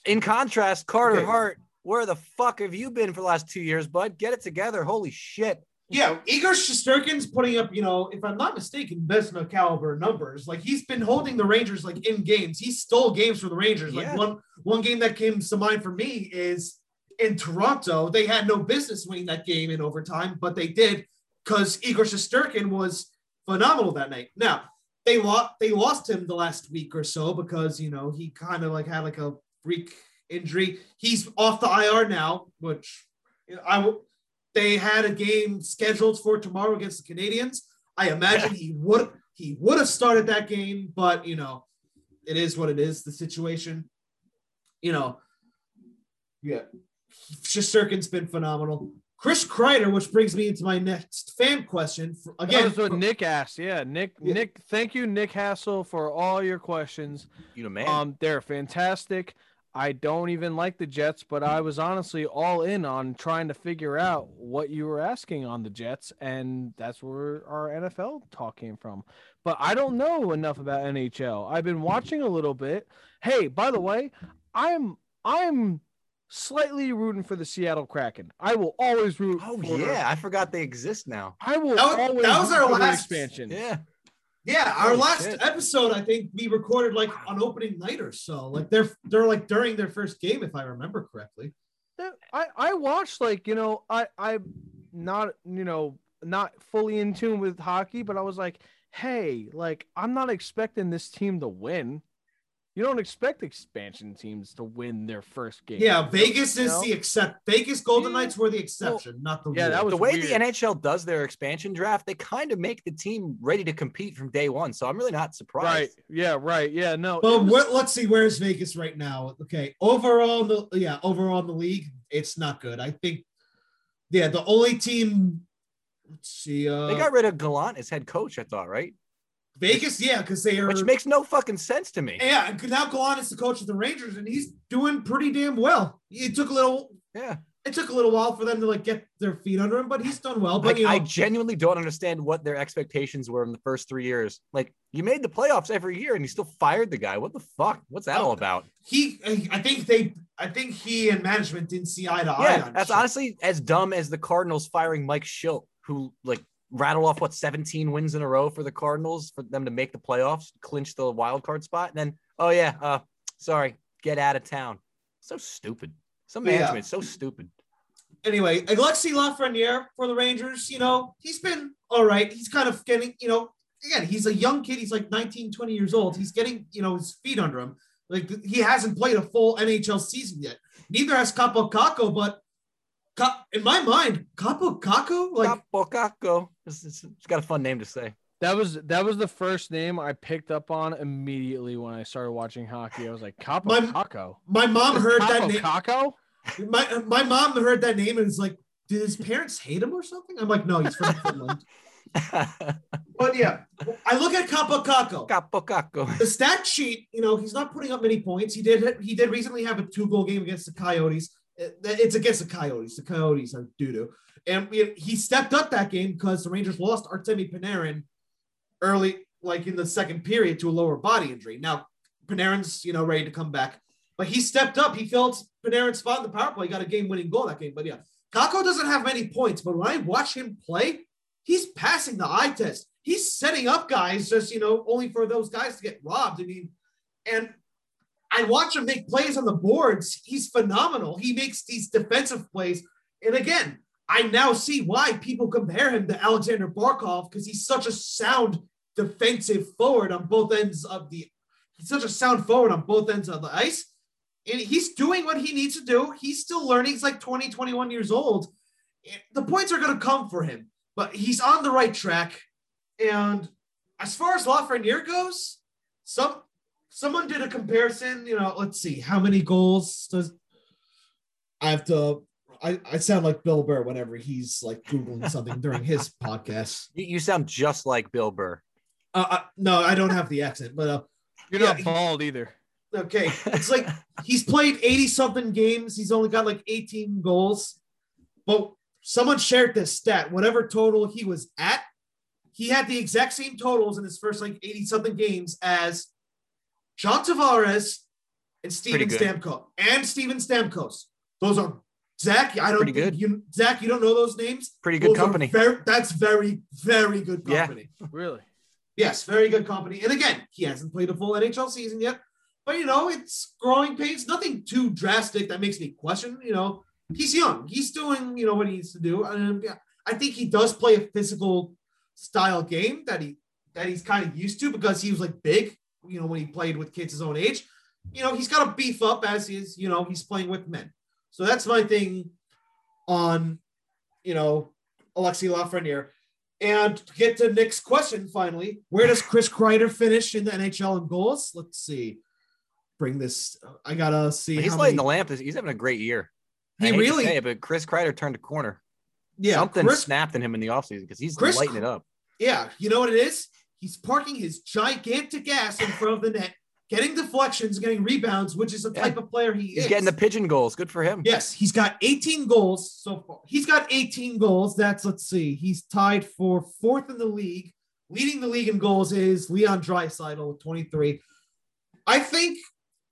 In contrast, Carter Okay. Hart, where the fuck have you been for the last two years, bud? Get it together. Holy shit. Yeah, Igor Shesterkin's putting up, you know, if I'm not mistaken, Vezina caliber numbers. Like he's been holding the Rangers like in games. He stole games for the Rangers. Like Yeah. one one game that came to mind for me is in Toronto. They had no business winning that game in overtime, but they did because Igor Shesterkin was phenomenal that night. Now they lost they lost him the last week or so because you know he kind of like had like a freak injury. He's off the IR now, which you know, I will. They had a game scheduled for tomorrow against the Canadiens. I imagine he would he would have started that game, but you know, it is what it is. The situation, you know, yeah. Shesterkin's been phenomenal. Chris Kreider, which brings me into my next fan question. For, Again, again, That's what Nick asked. Yeah, Nick. Yeah. Nick, thank you, Nick Hassel, for all your questions. You the man. Um, they're fantastic. I don't even like the Jets, but I was honestly all in on trying to figure out what you were asking on the Jets, and that's where our NFL talk came from. But I don't know enough about NHL. I've been watching a little bit. Hey, by the way, I'm I'm slightly rooting for the Seattle Kraken. I will always root. oh, for, yeah. I forgot they exist now. I will That was- always. that was root our for last- expansion. Yeah. Yeah, our last shit. episode, I think we recorded like on opening night or so. Like they're they're like during their first game, if I remember correctly. I I watched like you know I I'm not you know not fully in tune with hockey, but I was like, hey, like I'm not expecting this team to win. You don't expect expansion teams to win their first game. Yeah, Vegas You is the except. Vegas Golden Yeah. Knights were the exception, not the yeah, that was the way weird. the NHL does their expansion draft, they kind of make the team ready to compete from day one. So I'm really not surprised. right. Yeah, right. Yeah, no. it But was- let's see, where's Vegas right now? Okay, overall, the yeah, overall in the league, it's not good. I think, yeah, the only team. Let's see. Uh, They got rid of Gallant as head coach, I thought, right? Vegas, yeah, because they are. Which makes no fucking sense to me. yeah, and now Gallant is the coach of the Rangers, and he's doing pretty damn well. It took a little. Yeah. It took a little while for them to like get their feet under him, but he's done well. But Like, you know, I genuinely don't understand what their expectations were in the first three years. Like, you made the playoffs every year and you still fired the guy. What the fuck? What's that Oh, all about? he, I think they, I think he and management didn't see eye to eye. Yeah, on that's shit. honestly as dumb as the Cardinals firing Mike Shildt, who like rattled off what 17 wins in a row for the Cardinals for them to make the playoffs, clinch the wild card spot, and then oh yeah, uh, sorry, get out of town. So stupid. Some Yeah. management, so stupid. anyway, Alexi Lafreniere for the Rangers, you know, he's been all right. He's kind of getting, you know, again, he's a young kid. He's like 19, 20 years old. He's getting, you know, his feet under him. Like he hasn't played a full NHL season yet. Neither has Kaapo Kakko, but in my mind, Kaapo Kakko, like Kaapo Kakko. It's, it's- it's got a fun name to say. That was that was the first name I picked up on immediately when I started watching hockey. I was like, Kaapo My- Kakko. My mom heard that name. Kakko? My my mom heard that name and was like, "Did his parents hate him or something?" I'm like, "No, he's from Finland." But yeah, I look at Kaapo Kakko. Kaapo Kakko. The stat sheet, you know, he's not putting up many points. He did he did recently have a two goal game against the Coyotes. It's against the Coyotes. The Coyotes are doo doo, and we, he stepped up that game because the Rangers lost Artemi Panarin early, like in the second period, to a lower body injury. Now Panarin's you know ready to come back, but he stepped up. He filled Panarin's spot in the power play. He got a game winning goal that game. But yeah, Kakko doesn't have many points, but when I watch him play, he's passing the eye test. He's setting up guys just, you know, only for those guys to get robbed. I mean, and I watch him make plays on the boards. He's phenomenal. He makes these defensive plays. And again, I now see why people compare him to Alexander Barkov because he's such a sound defensive forward on both ends of the he's such a sound forward on both ends of the ice. And he's doing what he needs to do. He's still learning. He's like 20, 21 years old. The points are going to come for him, but he's on the right track. And as far as Lafreniere goes, some someone did a comparison. You know, let's see how many goals does I have to. I, I sound like Bill Burr whenever he's like googling something during his podcast. You, you sound just like Bill Burr. Uh, uh, no, I don't have the accent, but uh, You're Yeah, not he- bald either. okay, it's like he's played eighty something games. He's only got like eighteen goals, but someone shared this stat. Whatever total he was at, he had the exact same totals in his first like eighty something games as John Tavares and Steven Stamkos and Steven Stamkos. Those are Zach. I don't Pretty think good. you Zach. You don't know those names. Pretty good Those company. Very, that's very very good Yeah. company. Really? Yes, very good company. And again, he hasn't played a full NHL season yet, but you know, it's growing pains. Nothing too drastic that makes me question. You know, he's young. He's doing you know what he needs to do, and um, yeah, I think he does play a physical style game that he that he's kind of used to because he was like big. You know, when he played with kids his own age, you know, he's got to beef up as he is. You know, he's playing with men. So that's my thing on, you know, Alexi Lafreniere. And to get to Nick's question finally, where does Chris Kreider finish in the NHL in goals? Let's see. Bring this. Uh, I gotta see. He's lighting the lamp. He's having a great year. He really, say it, but Chris Kreider turned a corner. yeah. Something Chris, snapped in him in the offseason because he's Chris- lighting it up. yeah. You know what it is? He's parking his gigantic ass in front of the net, getting deflections, getting rebounds, which is the Yeah. type of player he is. He's is. getting the pigeon goals. Good for him. Yes, he's got 18 goals so far. He's got 18 goals. That's let's see. He's tied for fourth in the league. Leading the league in goals is Leon Draisaitl with 23. I think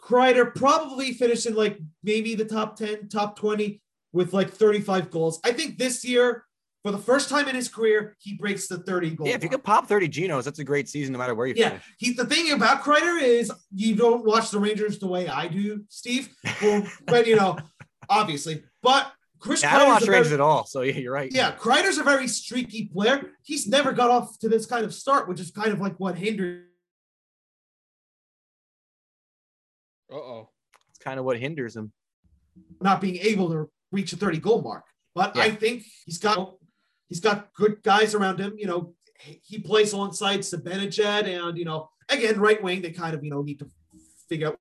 Kreider probably finished in like maybe the top 10, top 20 with like 35 goals. I think this year, for the first time in his career, he breaks the 30 goal. Yeah, if you mark. could pop 30 Genos, that's a great season no matter where you Yeah, finish. he, the thing about Kreider is you don't watch the Rangers the way I do, Steve. Well, but you know, obviously. But Chris Yeah, I don't Kreider's watch a very- Rangers at all. So yeah, you're right. yeah, Kreider's a very streaky player. He's never got off to this kind of start, which is kind of like what hindered. Uh oh. It's kind of what hinders him. not being able to reach a 30 goal mark. But Yeah. I think he's got he's got good guys around him. You know, he- plays alongside Zibanejad and you know, again, right wing, they kind of, you know, need to figure out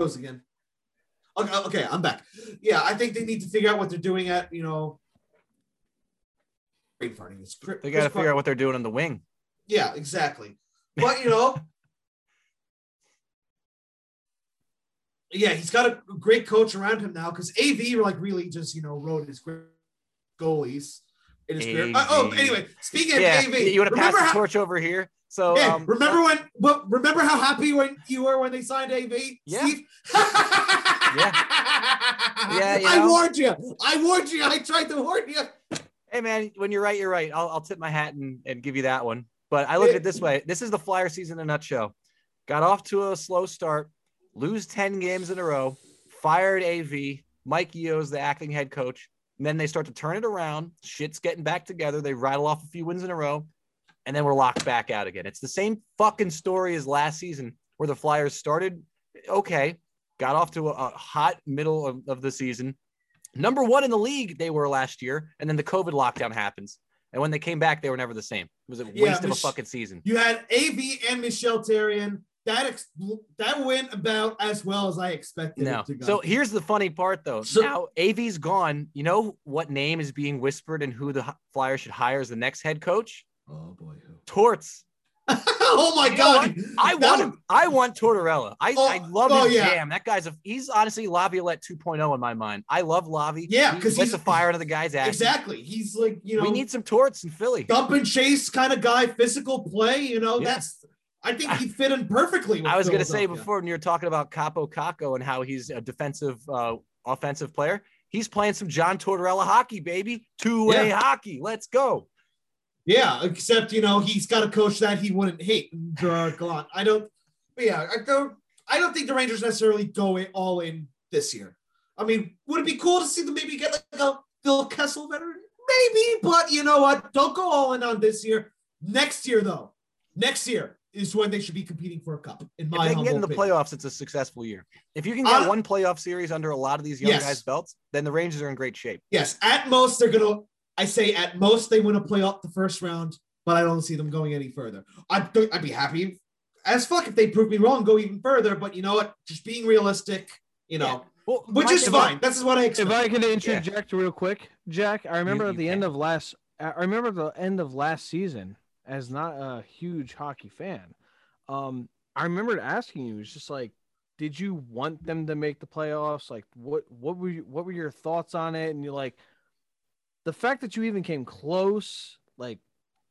goes again. Okay, uh, okay, I'm back. Yeah, I think they need to figure out what they're doing at, you know. Brain farting. It's Chris- They got to figure out what they're doing on the wing. yeah, exactly. But you know, yeah, he's got a great coach around him now because AV like really just you know wrote his great goalies in his career. Uh, oh, anyway, speaking Yeah, of AV, you want to pass remember the how, torch over here? So yeah, um, remember when? But remember how happy when you were when they signed AV? Yeah. Steve? Yeah, you I know. warned you. I warned you. I tried to warn you. Hey man, when you're right, you're right. I'll, I'll tip my hat and, and give you that one. But I look at it this way: this is the Flyer season in a nutshell. Got off to a slow start, lose ten games in a row, fired AV. Mike Yeo's the acting head coach. And then they start to turn it around. Shit's getting back together. They rattle off a few wins in a row, and then we're locked back out again. It's the same fucking story as last season, where the Flyers started okay, got off to a, a hot middle of, of the season, number one in the league they were last year and then the covid lockdown happens And when they came back, they were never the same. It was a waste Yeah, of a fucking season. You had AV and Michel Therrien. That ex- that went about as well as I expected No. it to go. So here's the funny part, though. So- now AV's gone. You know what name is being whispered and who the H- Flyers should hire as the next head coach? oh boy, who? Torts. oh my You god, I That want would- him. I want Tortorella. I, Oh, I love oh, his yeah. jam. That guy's a he's honestly Laviolette 2.0 in my mind. I love Lavi. Yeah, because lets he's- a fire into the guy's ass. Exactly. He's like you know we need some torts in Philly. dump and chase kind of guy, physical play. You know Yeah. that's. I think he'd fit in perfectly. With I was going to say before when you were talking about Kaapo Kakko and how he's a defensive, uh, offensive player, he's playing some John Tortorella hockey, baby. Two way Yeah. hockey. Let's go. Yeah, except you know he's got a coach that he wouldn't hate, Gerard Gallant. I don't. but yeah, I don't. I don't think the Rangers necessarily go all in this year. I mean, would it be cool to see them maybe get like a Bill Kessel veteran? Maybe, but you know what? Don't go all in on this year. Next year, though, next year is when they should be competing for a cup. In my If they can get in the opinion. playoffs, it's a successful year. If you can get Uh, one playoff series under a lot of these young Yes. guys' belts, then the Rangers are in great shape. Yes, at most they're gonna. I say at most they win a playoff the first round, but I don't see them going any further. I'd I'd be happy as fuck if they prove me wrong, go even further. But you know what? Just being realistic, you know, Well, which my is thing- fine. This is what I expect. If. I can interject real quick, Jack, I remember you at the can. end of last, I remember the end of last season. As not a huge hockey fan, um, I remembered asking you, it's just like, did you want them to make the playoffs? Like, what, what were you, what were your thoughts on it? And you're like, the fact that you even came close, like,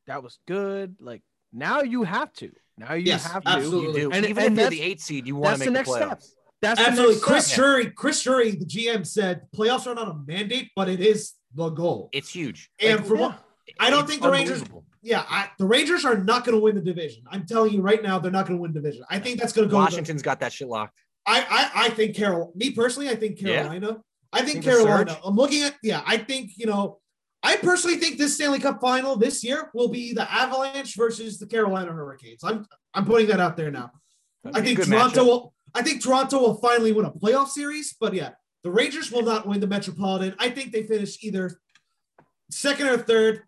that was good. Like, now you have to. Now you Yes, have to. You absolutely. do. And- Even and if you're the eight seed, you want that's to the make next the step. playoffs. That's the Absolutely, next Chris step. Jury. Chris Drury, the GM said playoffs are not a mandate, but it is the goal. It's huge. And Like, for what? I don't it's think the Rangers- unbelievable. Yeah, I, the Rangers are not going to win the division. I'm telling you right now, they're not going to win division. I think that's going to go. Washington's got that shit locked. I, I I think Carol. Me personally, I think Yeah. Carolina. I think Think Carolina. I'm looking at yeah. I think you know. I personally think this Stanley Cup final this year will be the Avalanche versus the Carolina Hurricanes. I'm I'm putting that out there now. That'd I think Toronto matchup. will. I think Toronto will finally win a playoff series. But yeah, the Rangers will not win the Metropolitan. I think they finish either second or third,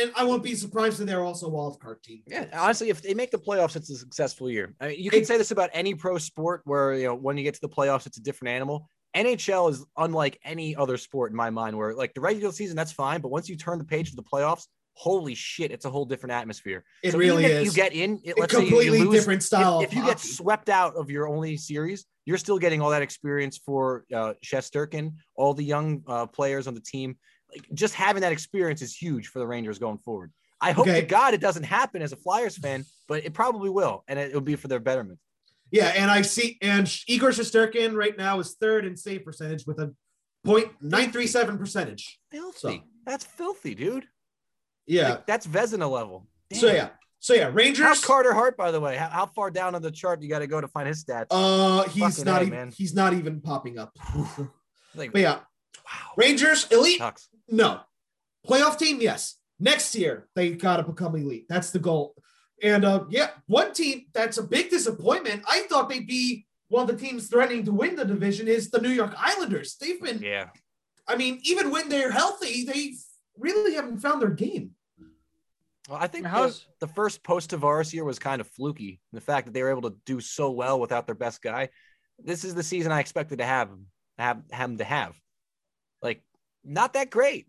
and I won't be surprised if they're also a wild card team. Yeah, honestly, if they make the playoffs, it's a successful year. I mean, you can say this about any pro sport where you know when you get to the playoffs, it's a different animal. NHL is unlike any other sport in my mind, where like the regular season, that's fine, but once you turn the page to the playoffs, holy shit, it's a whole different atmosphere. It So really is. You get in, it, let's say you completely lose, different style. if, if you get swept out of your only series, you're still getting all that experience for uh, Shesterkin, all the young uh, players on the team. Like just having that experience is huge for the Rangers going forward. I hope Okay. to God it doesn't happen as a Flyers fan, but it probably will, and it will be for their betterment. Yeah, and I see, and Igor Shesterkin right now is third in save percentage with a .937 percentage. Filthy. So- That's filthy, dude. Yeah. Like, that's Vezina level. so yeah, so yeah, How's Rangers. Carter Hart, by the way? How, how far down on the chart do you got to go to find his stats? Uh, he's Fucking not A, even. man. He's not even popping up. like, but yeah, wow. Rangers elite. Sucks. No, playoff team. Yes, next year they got to become elite. That's the goal. And uh, yeah, one team that's a big disappointment. I thought they'd be one of the teams threatening to win the division is the New York Islanders. They've been Yeah. I mean, even when they're healthy, they really haven't found their game. Well, I think the, How's- the first post Tavares year was kind of fluky. The fact that they were able to do so well without their best guy. This is the season I expected to have have him to have. Like, not that great.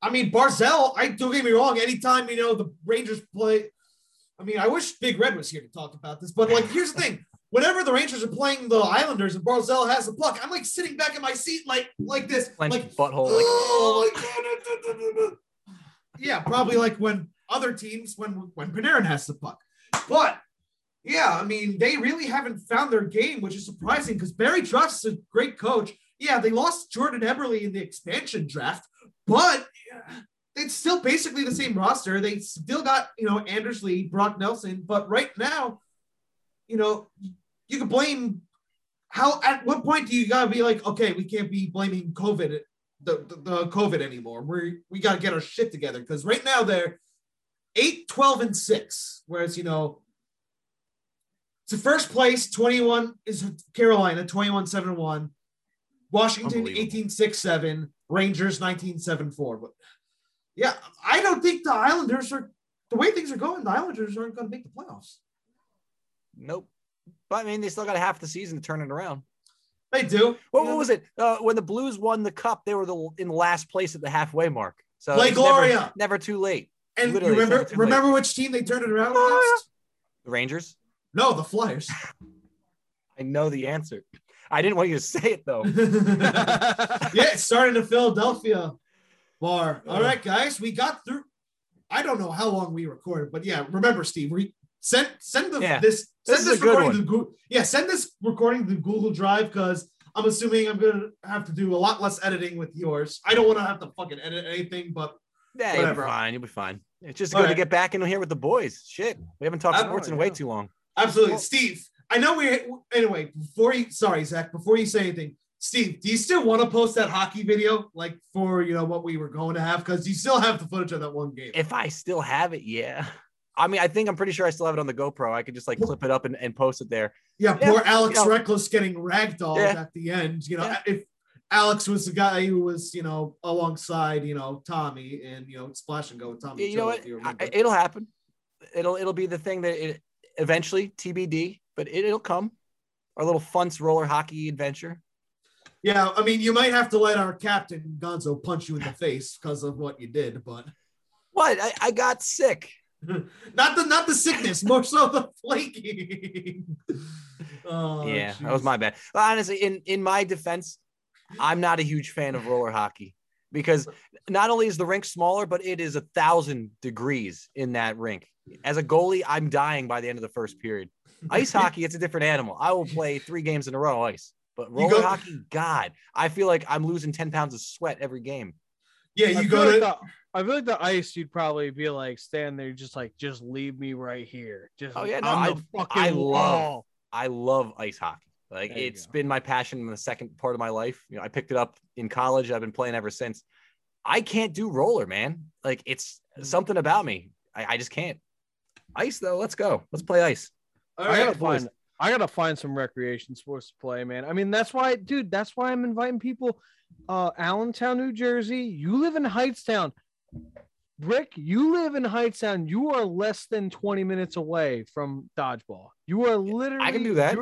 I mean, Barzal, I don't get me wrong, anytime you know the Rangers play. I mean, I wish Big Red was here to talk about this, but like, here's the thing. Whenever the Rangers are playing the Islanders and Barzal has the puck, I'm like sitting back in my seat like like this. Clenched Like, butthole. Like, oh my god. Yeah, probably like when other teams when when Panarin has the puck. But yeah, I mean, they really haven't found their game, which is surprising because Barry Trotz is a great coach. Yeah, they lost Jordan Eberle in the expansion draft, but it's still basically the same roster. They still got, you know, Anders Lee, Brock Nelson, but right now, you know, you can blame how at what point do you gotta be like, okay, we can't be blaming COVID the, the, the COVID anymore. We we gotta get our shit together because right now they're 8, 12, and 6. Whereas, you know, to first place, 21 is Carolina, 21 7 1. Washington, Unbelievable. 18 6 7. Rangers, 19 7 4. But Yeah, I don't think the Islanders are the way things are going. The Islanders aren't going to make the playoffs. Nope. But I mean, they still got half the season to turn it around. They do. What, what was it? Uh, when the Blues won the cup, they were the, in last place at the halfway mark. So Play it's never- Gloria. Never, too late. And literally, remember never late. remember which team they turned it around Oh, against? The Rangers. No, the Flyers. I know the answer. I didn't want you to say it though. yeah, starting started in Philadelphia bar. All right, guys, we got through. I don't know how long we recorded, but yeah, remember, Steve, we send send the Yeah, this this send is this, recording to Google. Yeah, send this recording to Google Drive because I'm assuming I'm gonna have to do a lot less editing with yours. I don't want to have to fucking edit anything, but Yeah, you'll be fine. You'll be fine. It's just All good to get back in here with the boys. Shit, we haven't talked I- sports in oh, way too long. absolutely, Well- Steve. I know we anyway. Before you, sorry, Zach. Before you say anything, Steve, do you still want to post that hockey video, like for you know what we were going to have? Because you still have the footage of that one game. If I still have it, yeah. I mean, I think I'm pretty sure I still have it on the GoPro. I could just like clip it up and, and post it there. Yeah, Yeah, poor Alex you know- Reckless getting ragdolled Yeah. at the end. You know, Yeah. if Alex was the guy who was, you know, alongside, you know, Tommy and you know, splash and go with Tommy. You know what? you I- it'll happen. It'll it'll be the thing that it eventually TBD, but it, it'll come. Our little funs roller hockey adventure. yeah, I mean, you might have to let our captain Gonzo punch you in the face because of what you did, but What? I, I got sick. not the not the sickness, more so the flaking. oh, yeah, that was my bad. But honestly, in in my defense, I'm not a huge fan of roller hockey because not only is the rink smaller, but it is a thousand degrees in that rink. As a goalie, I'm dying by the end of the first period. Ice hockey, it's a different animal. I will play three games in a row ice, but roller go- hockey, God, I feel like I'm losing ten pounds of sweat every game. Yeah, I you feel go like to the, I feel like the ice, you'd probably be like stand there, just like, just leave me right here. Just Oh, yeah, no, on I- the fucking I love- wall. I love ice hockey. Like There you it's go. been my passion in the second part of my life. You know, I picked it up in college. I've been playing ever since. I can't do roller, man. Like it's Mm. something about me. I, I just can't. Ice though, let's go. Let's play ice. All I right, gotta boys. find. I gotta find some recreation sports to play, man. I mean, that's why, dude. That's why I'm inviting people. Uh, Allentown, New Jersey. You live in Hightstown. Rick, you live in Hightstown. You are less than 20 minutes away from dodgeball. You are literally. I can do that.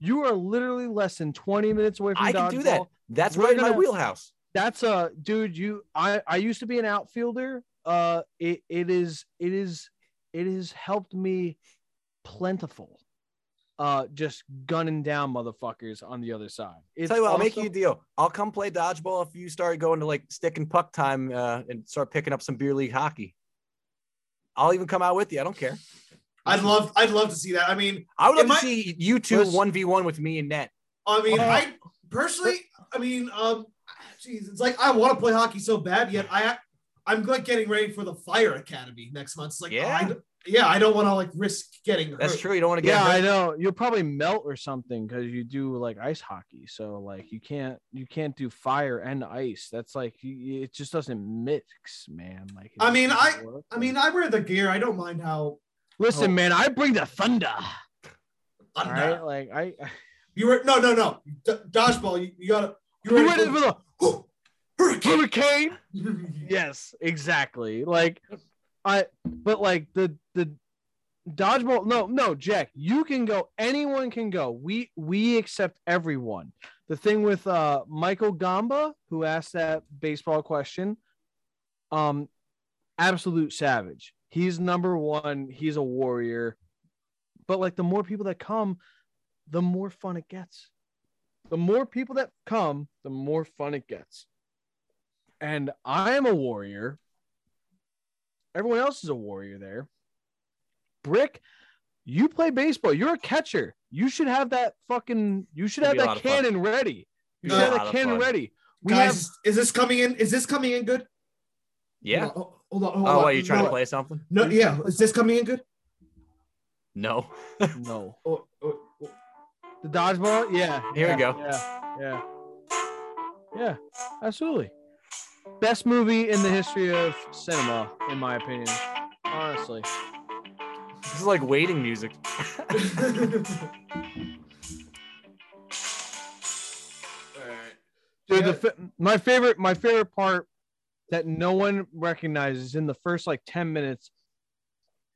you're- literally less than 20 minutes away from I dodgeball. can do that. That's We're right in my wheelhouse. That's a dude. You, I, I used to be an outfielder. Uh, it, it is, it is, it has helped me plentiful. Uh, just gunning down motherfuckers on the other side. It's Tell you what, I'll make you a deal. I'll come play dodgeball if you start going to like stick and puck time uh, and start picking up some beer league hockey. I'll even come out with you. I don't care. I'd love I'd love to see that. I mean, I would love to might- see you two one v one with me and Net. I mean, Oh. I personally, I mean, um, geez, it's like I want to play hockey so bad, yet I, I'm like getting ready for the Fire Academy next month. It's like, Yeah. I, yeah, I don't want to like risk getting hurt. That's true. You don't want to get Yeah, I know. You'll probably melt or something because you do like ice hockey. So like you can't you can't do fire and ice. That's like it just doesn't mix, man. Like I mean, I- work. I mean, I wear the gear. I don't mind how. listen, oh. man. I bring the thunder. All Thunder. right, like I. You were no, no, no. D- dodgeball. You, you gotta. You You're ready for the the hurricane. hurricane? yes, exactly. Like I but like the the dodgeball no no Jack, you can go anyone can go. We we accept everyone. The thing with uh Michael Gamba who asked that baseball question um absolute savage. He's number 1, he's a warrior. But like the more people that come, the more fun it gets. The more people that come, the more fun it gets and I am a warrior. Everyone else is a warrior there. Brick, you play baseball. You're a catcher. You should have that fucking. You should It'd have be a lot that cannon ready. You should have a that cannon ready. We Guys, have. is this coming in? Is this coming in good? Yeah. Hold on, hold on. Hold Oh, on. what, you trying no, to play something? No, yeah. Is this coming in good? No. No, Oh, oh, oh. the dodgeball. Yeah. Here we go. Yeah. Yeah. Yeah. Absolutely. Best movie in the history of cinema, in my opinion. Honestly. This is like waiting music. All right. Dude, the fi- my favorite my favorite part that no one recognizes in the first like 10 minutes.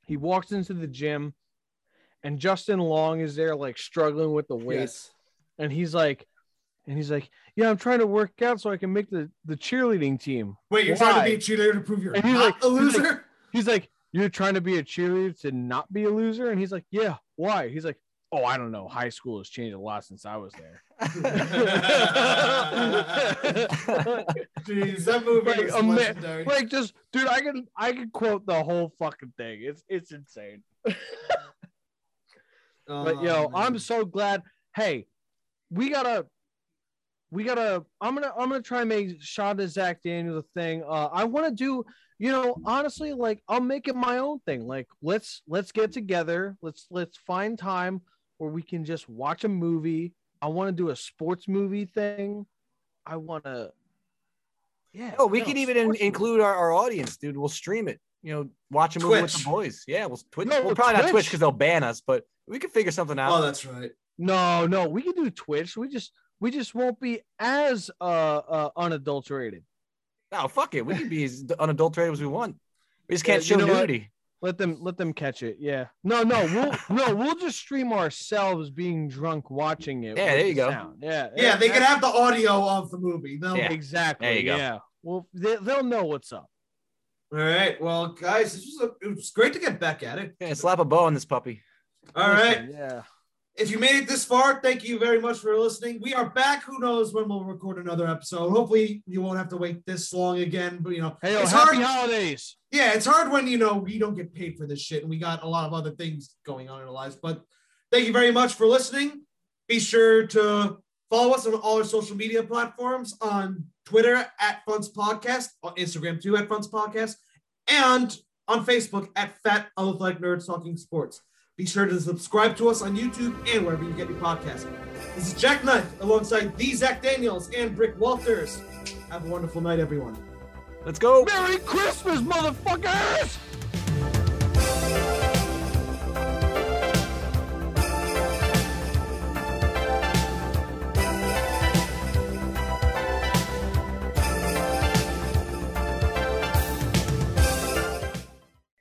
He walks into the gym and Justin Long is there like struggling with the weights Yes. and he's like and he's like, "Yeah, I'm trying to work out so I can make the the cheerleading team." Wait, you're Why? trying to be a cheerleader to prove you're And he's not like- a he's like- loser? He's like, "You're trying to be a cheerleader to not be a loser?" And he's like, "Yeah, why?" He's like, "Oh, I don't know. High school has changed a lot since I was there." Jeez, that movie Like, is a legendary. like just dude, I can I can quote the whole fucking thing. It's it's insane. But yo, Oh, I'm so glad. Hey, we gotta, we gotta. I'm gonna, I'm gonna try and make Shonda Zach Daniels a thing. Uh, I want to do, you know, honestly, like I'll make it my own thing. Like let's let's get together. Let's let's find time where we can just watch a movie. I want to do a sports movie thing. I want to. Yeah. Oh, we no, could even in, include our, our audience, dude. We'll stream it. You know, watch a movie with the boys. Yeah, we'll Twitch. No, well, probably not Twitch Twitch. because they'll ban us, but we can figure something out. Oh, that's right. No, no, we can do Twitch. We just we just won't be as uh, uh unadulterated. No, fuck it. We can be as unadulterated as we want. We just can't Yeah, you show know what? nudity. Let them let them catch it. Yeah. No, no, we'll no, we'll just stream ourselves being drunk watching it. Yeah, there you the go. sound. Yeah. Yeah, they that- can have the audio of the movie. They'll- Yeah. exactly. There you go. Yeah. Well, they, they'll know what's up. All right. Well, guys, this was a, it was great to get back at it. Yeah, slap a bow on this puppy. All right. Listen, Yeah. If you made it this far, thank you very much for listening. We are back. Who knows when we'll record another episode? Hopefully, you won't have to wait this long again. But you know, Hey, yo, it's happy hard. holidays. Yeah, it's hard when you know we don't get paid for this shit, and we got a lot of other things going on in our lives. But thank you very much for listening. Be sure to follow us on all our social media platforms on Twitter at Funds Podcast, on Instagram too at Funds Podcast, and on Facebook at Fat Athletic Nerds Talking Sports. Be sure to subscribe to us on YouTube and wherever you get your podcast. This is Jack Knight alongside the Zach Daniels and Brick Walters. Have a wonderful night, everyone. Let's go. Merry Christmas, motherfuckers!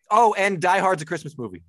Oh, and Die Hard's a Christmas movie.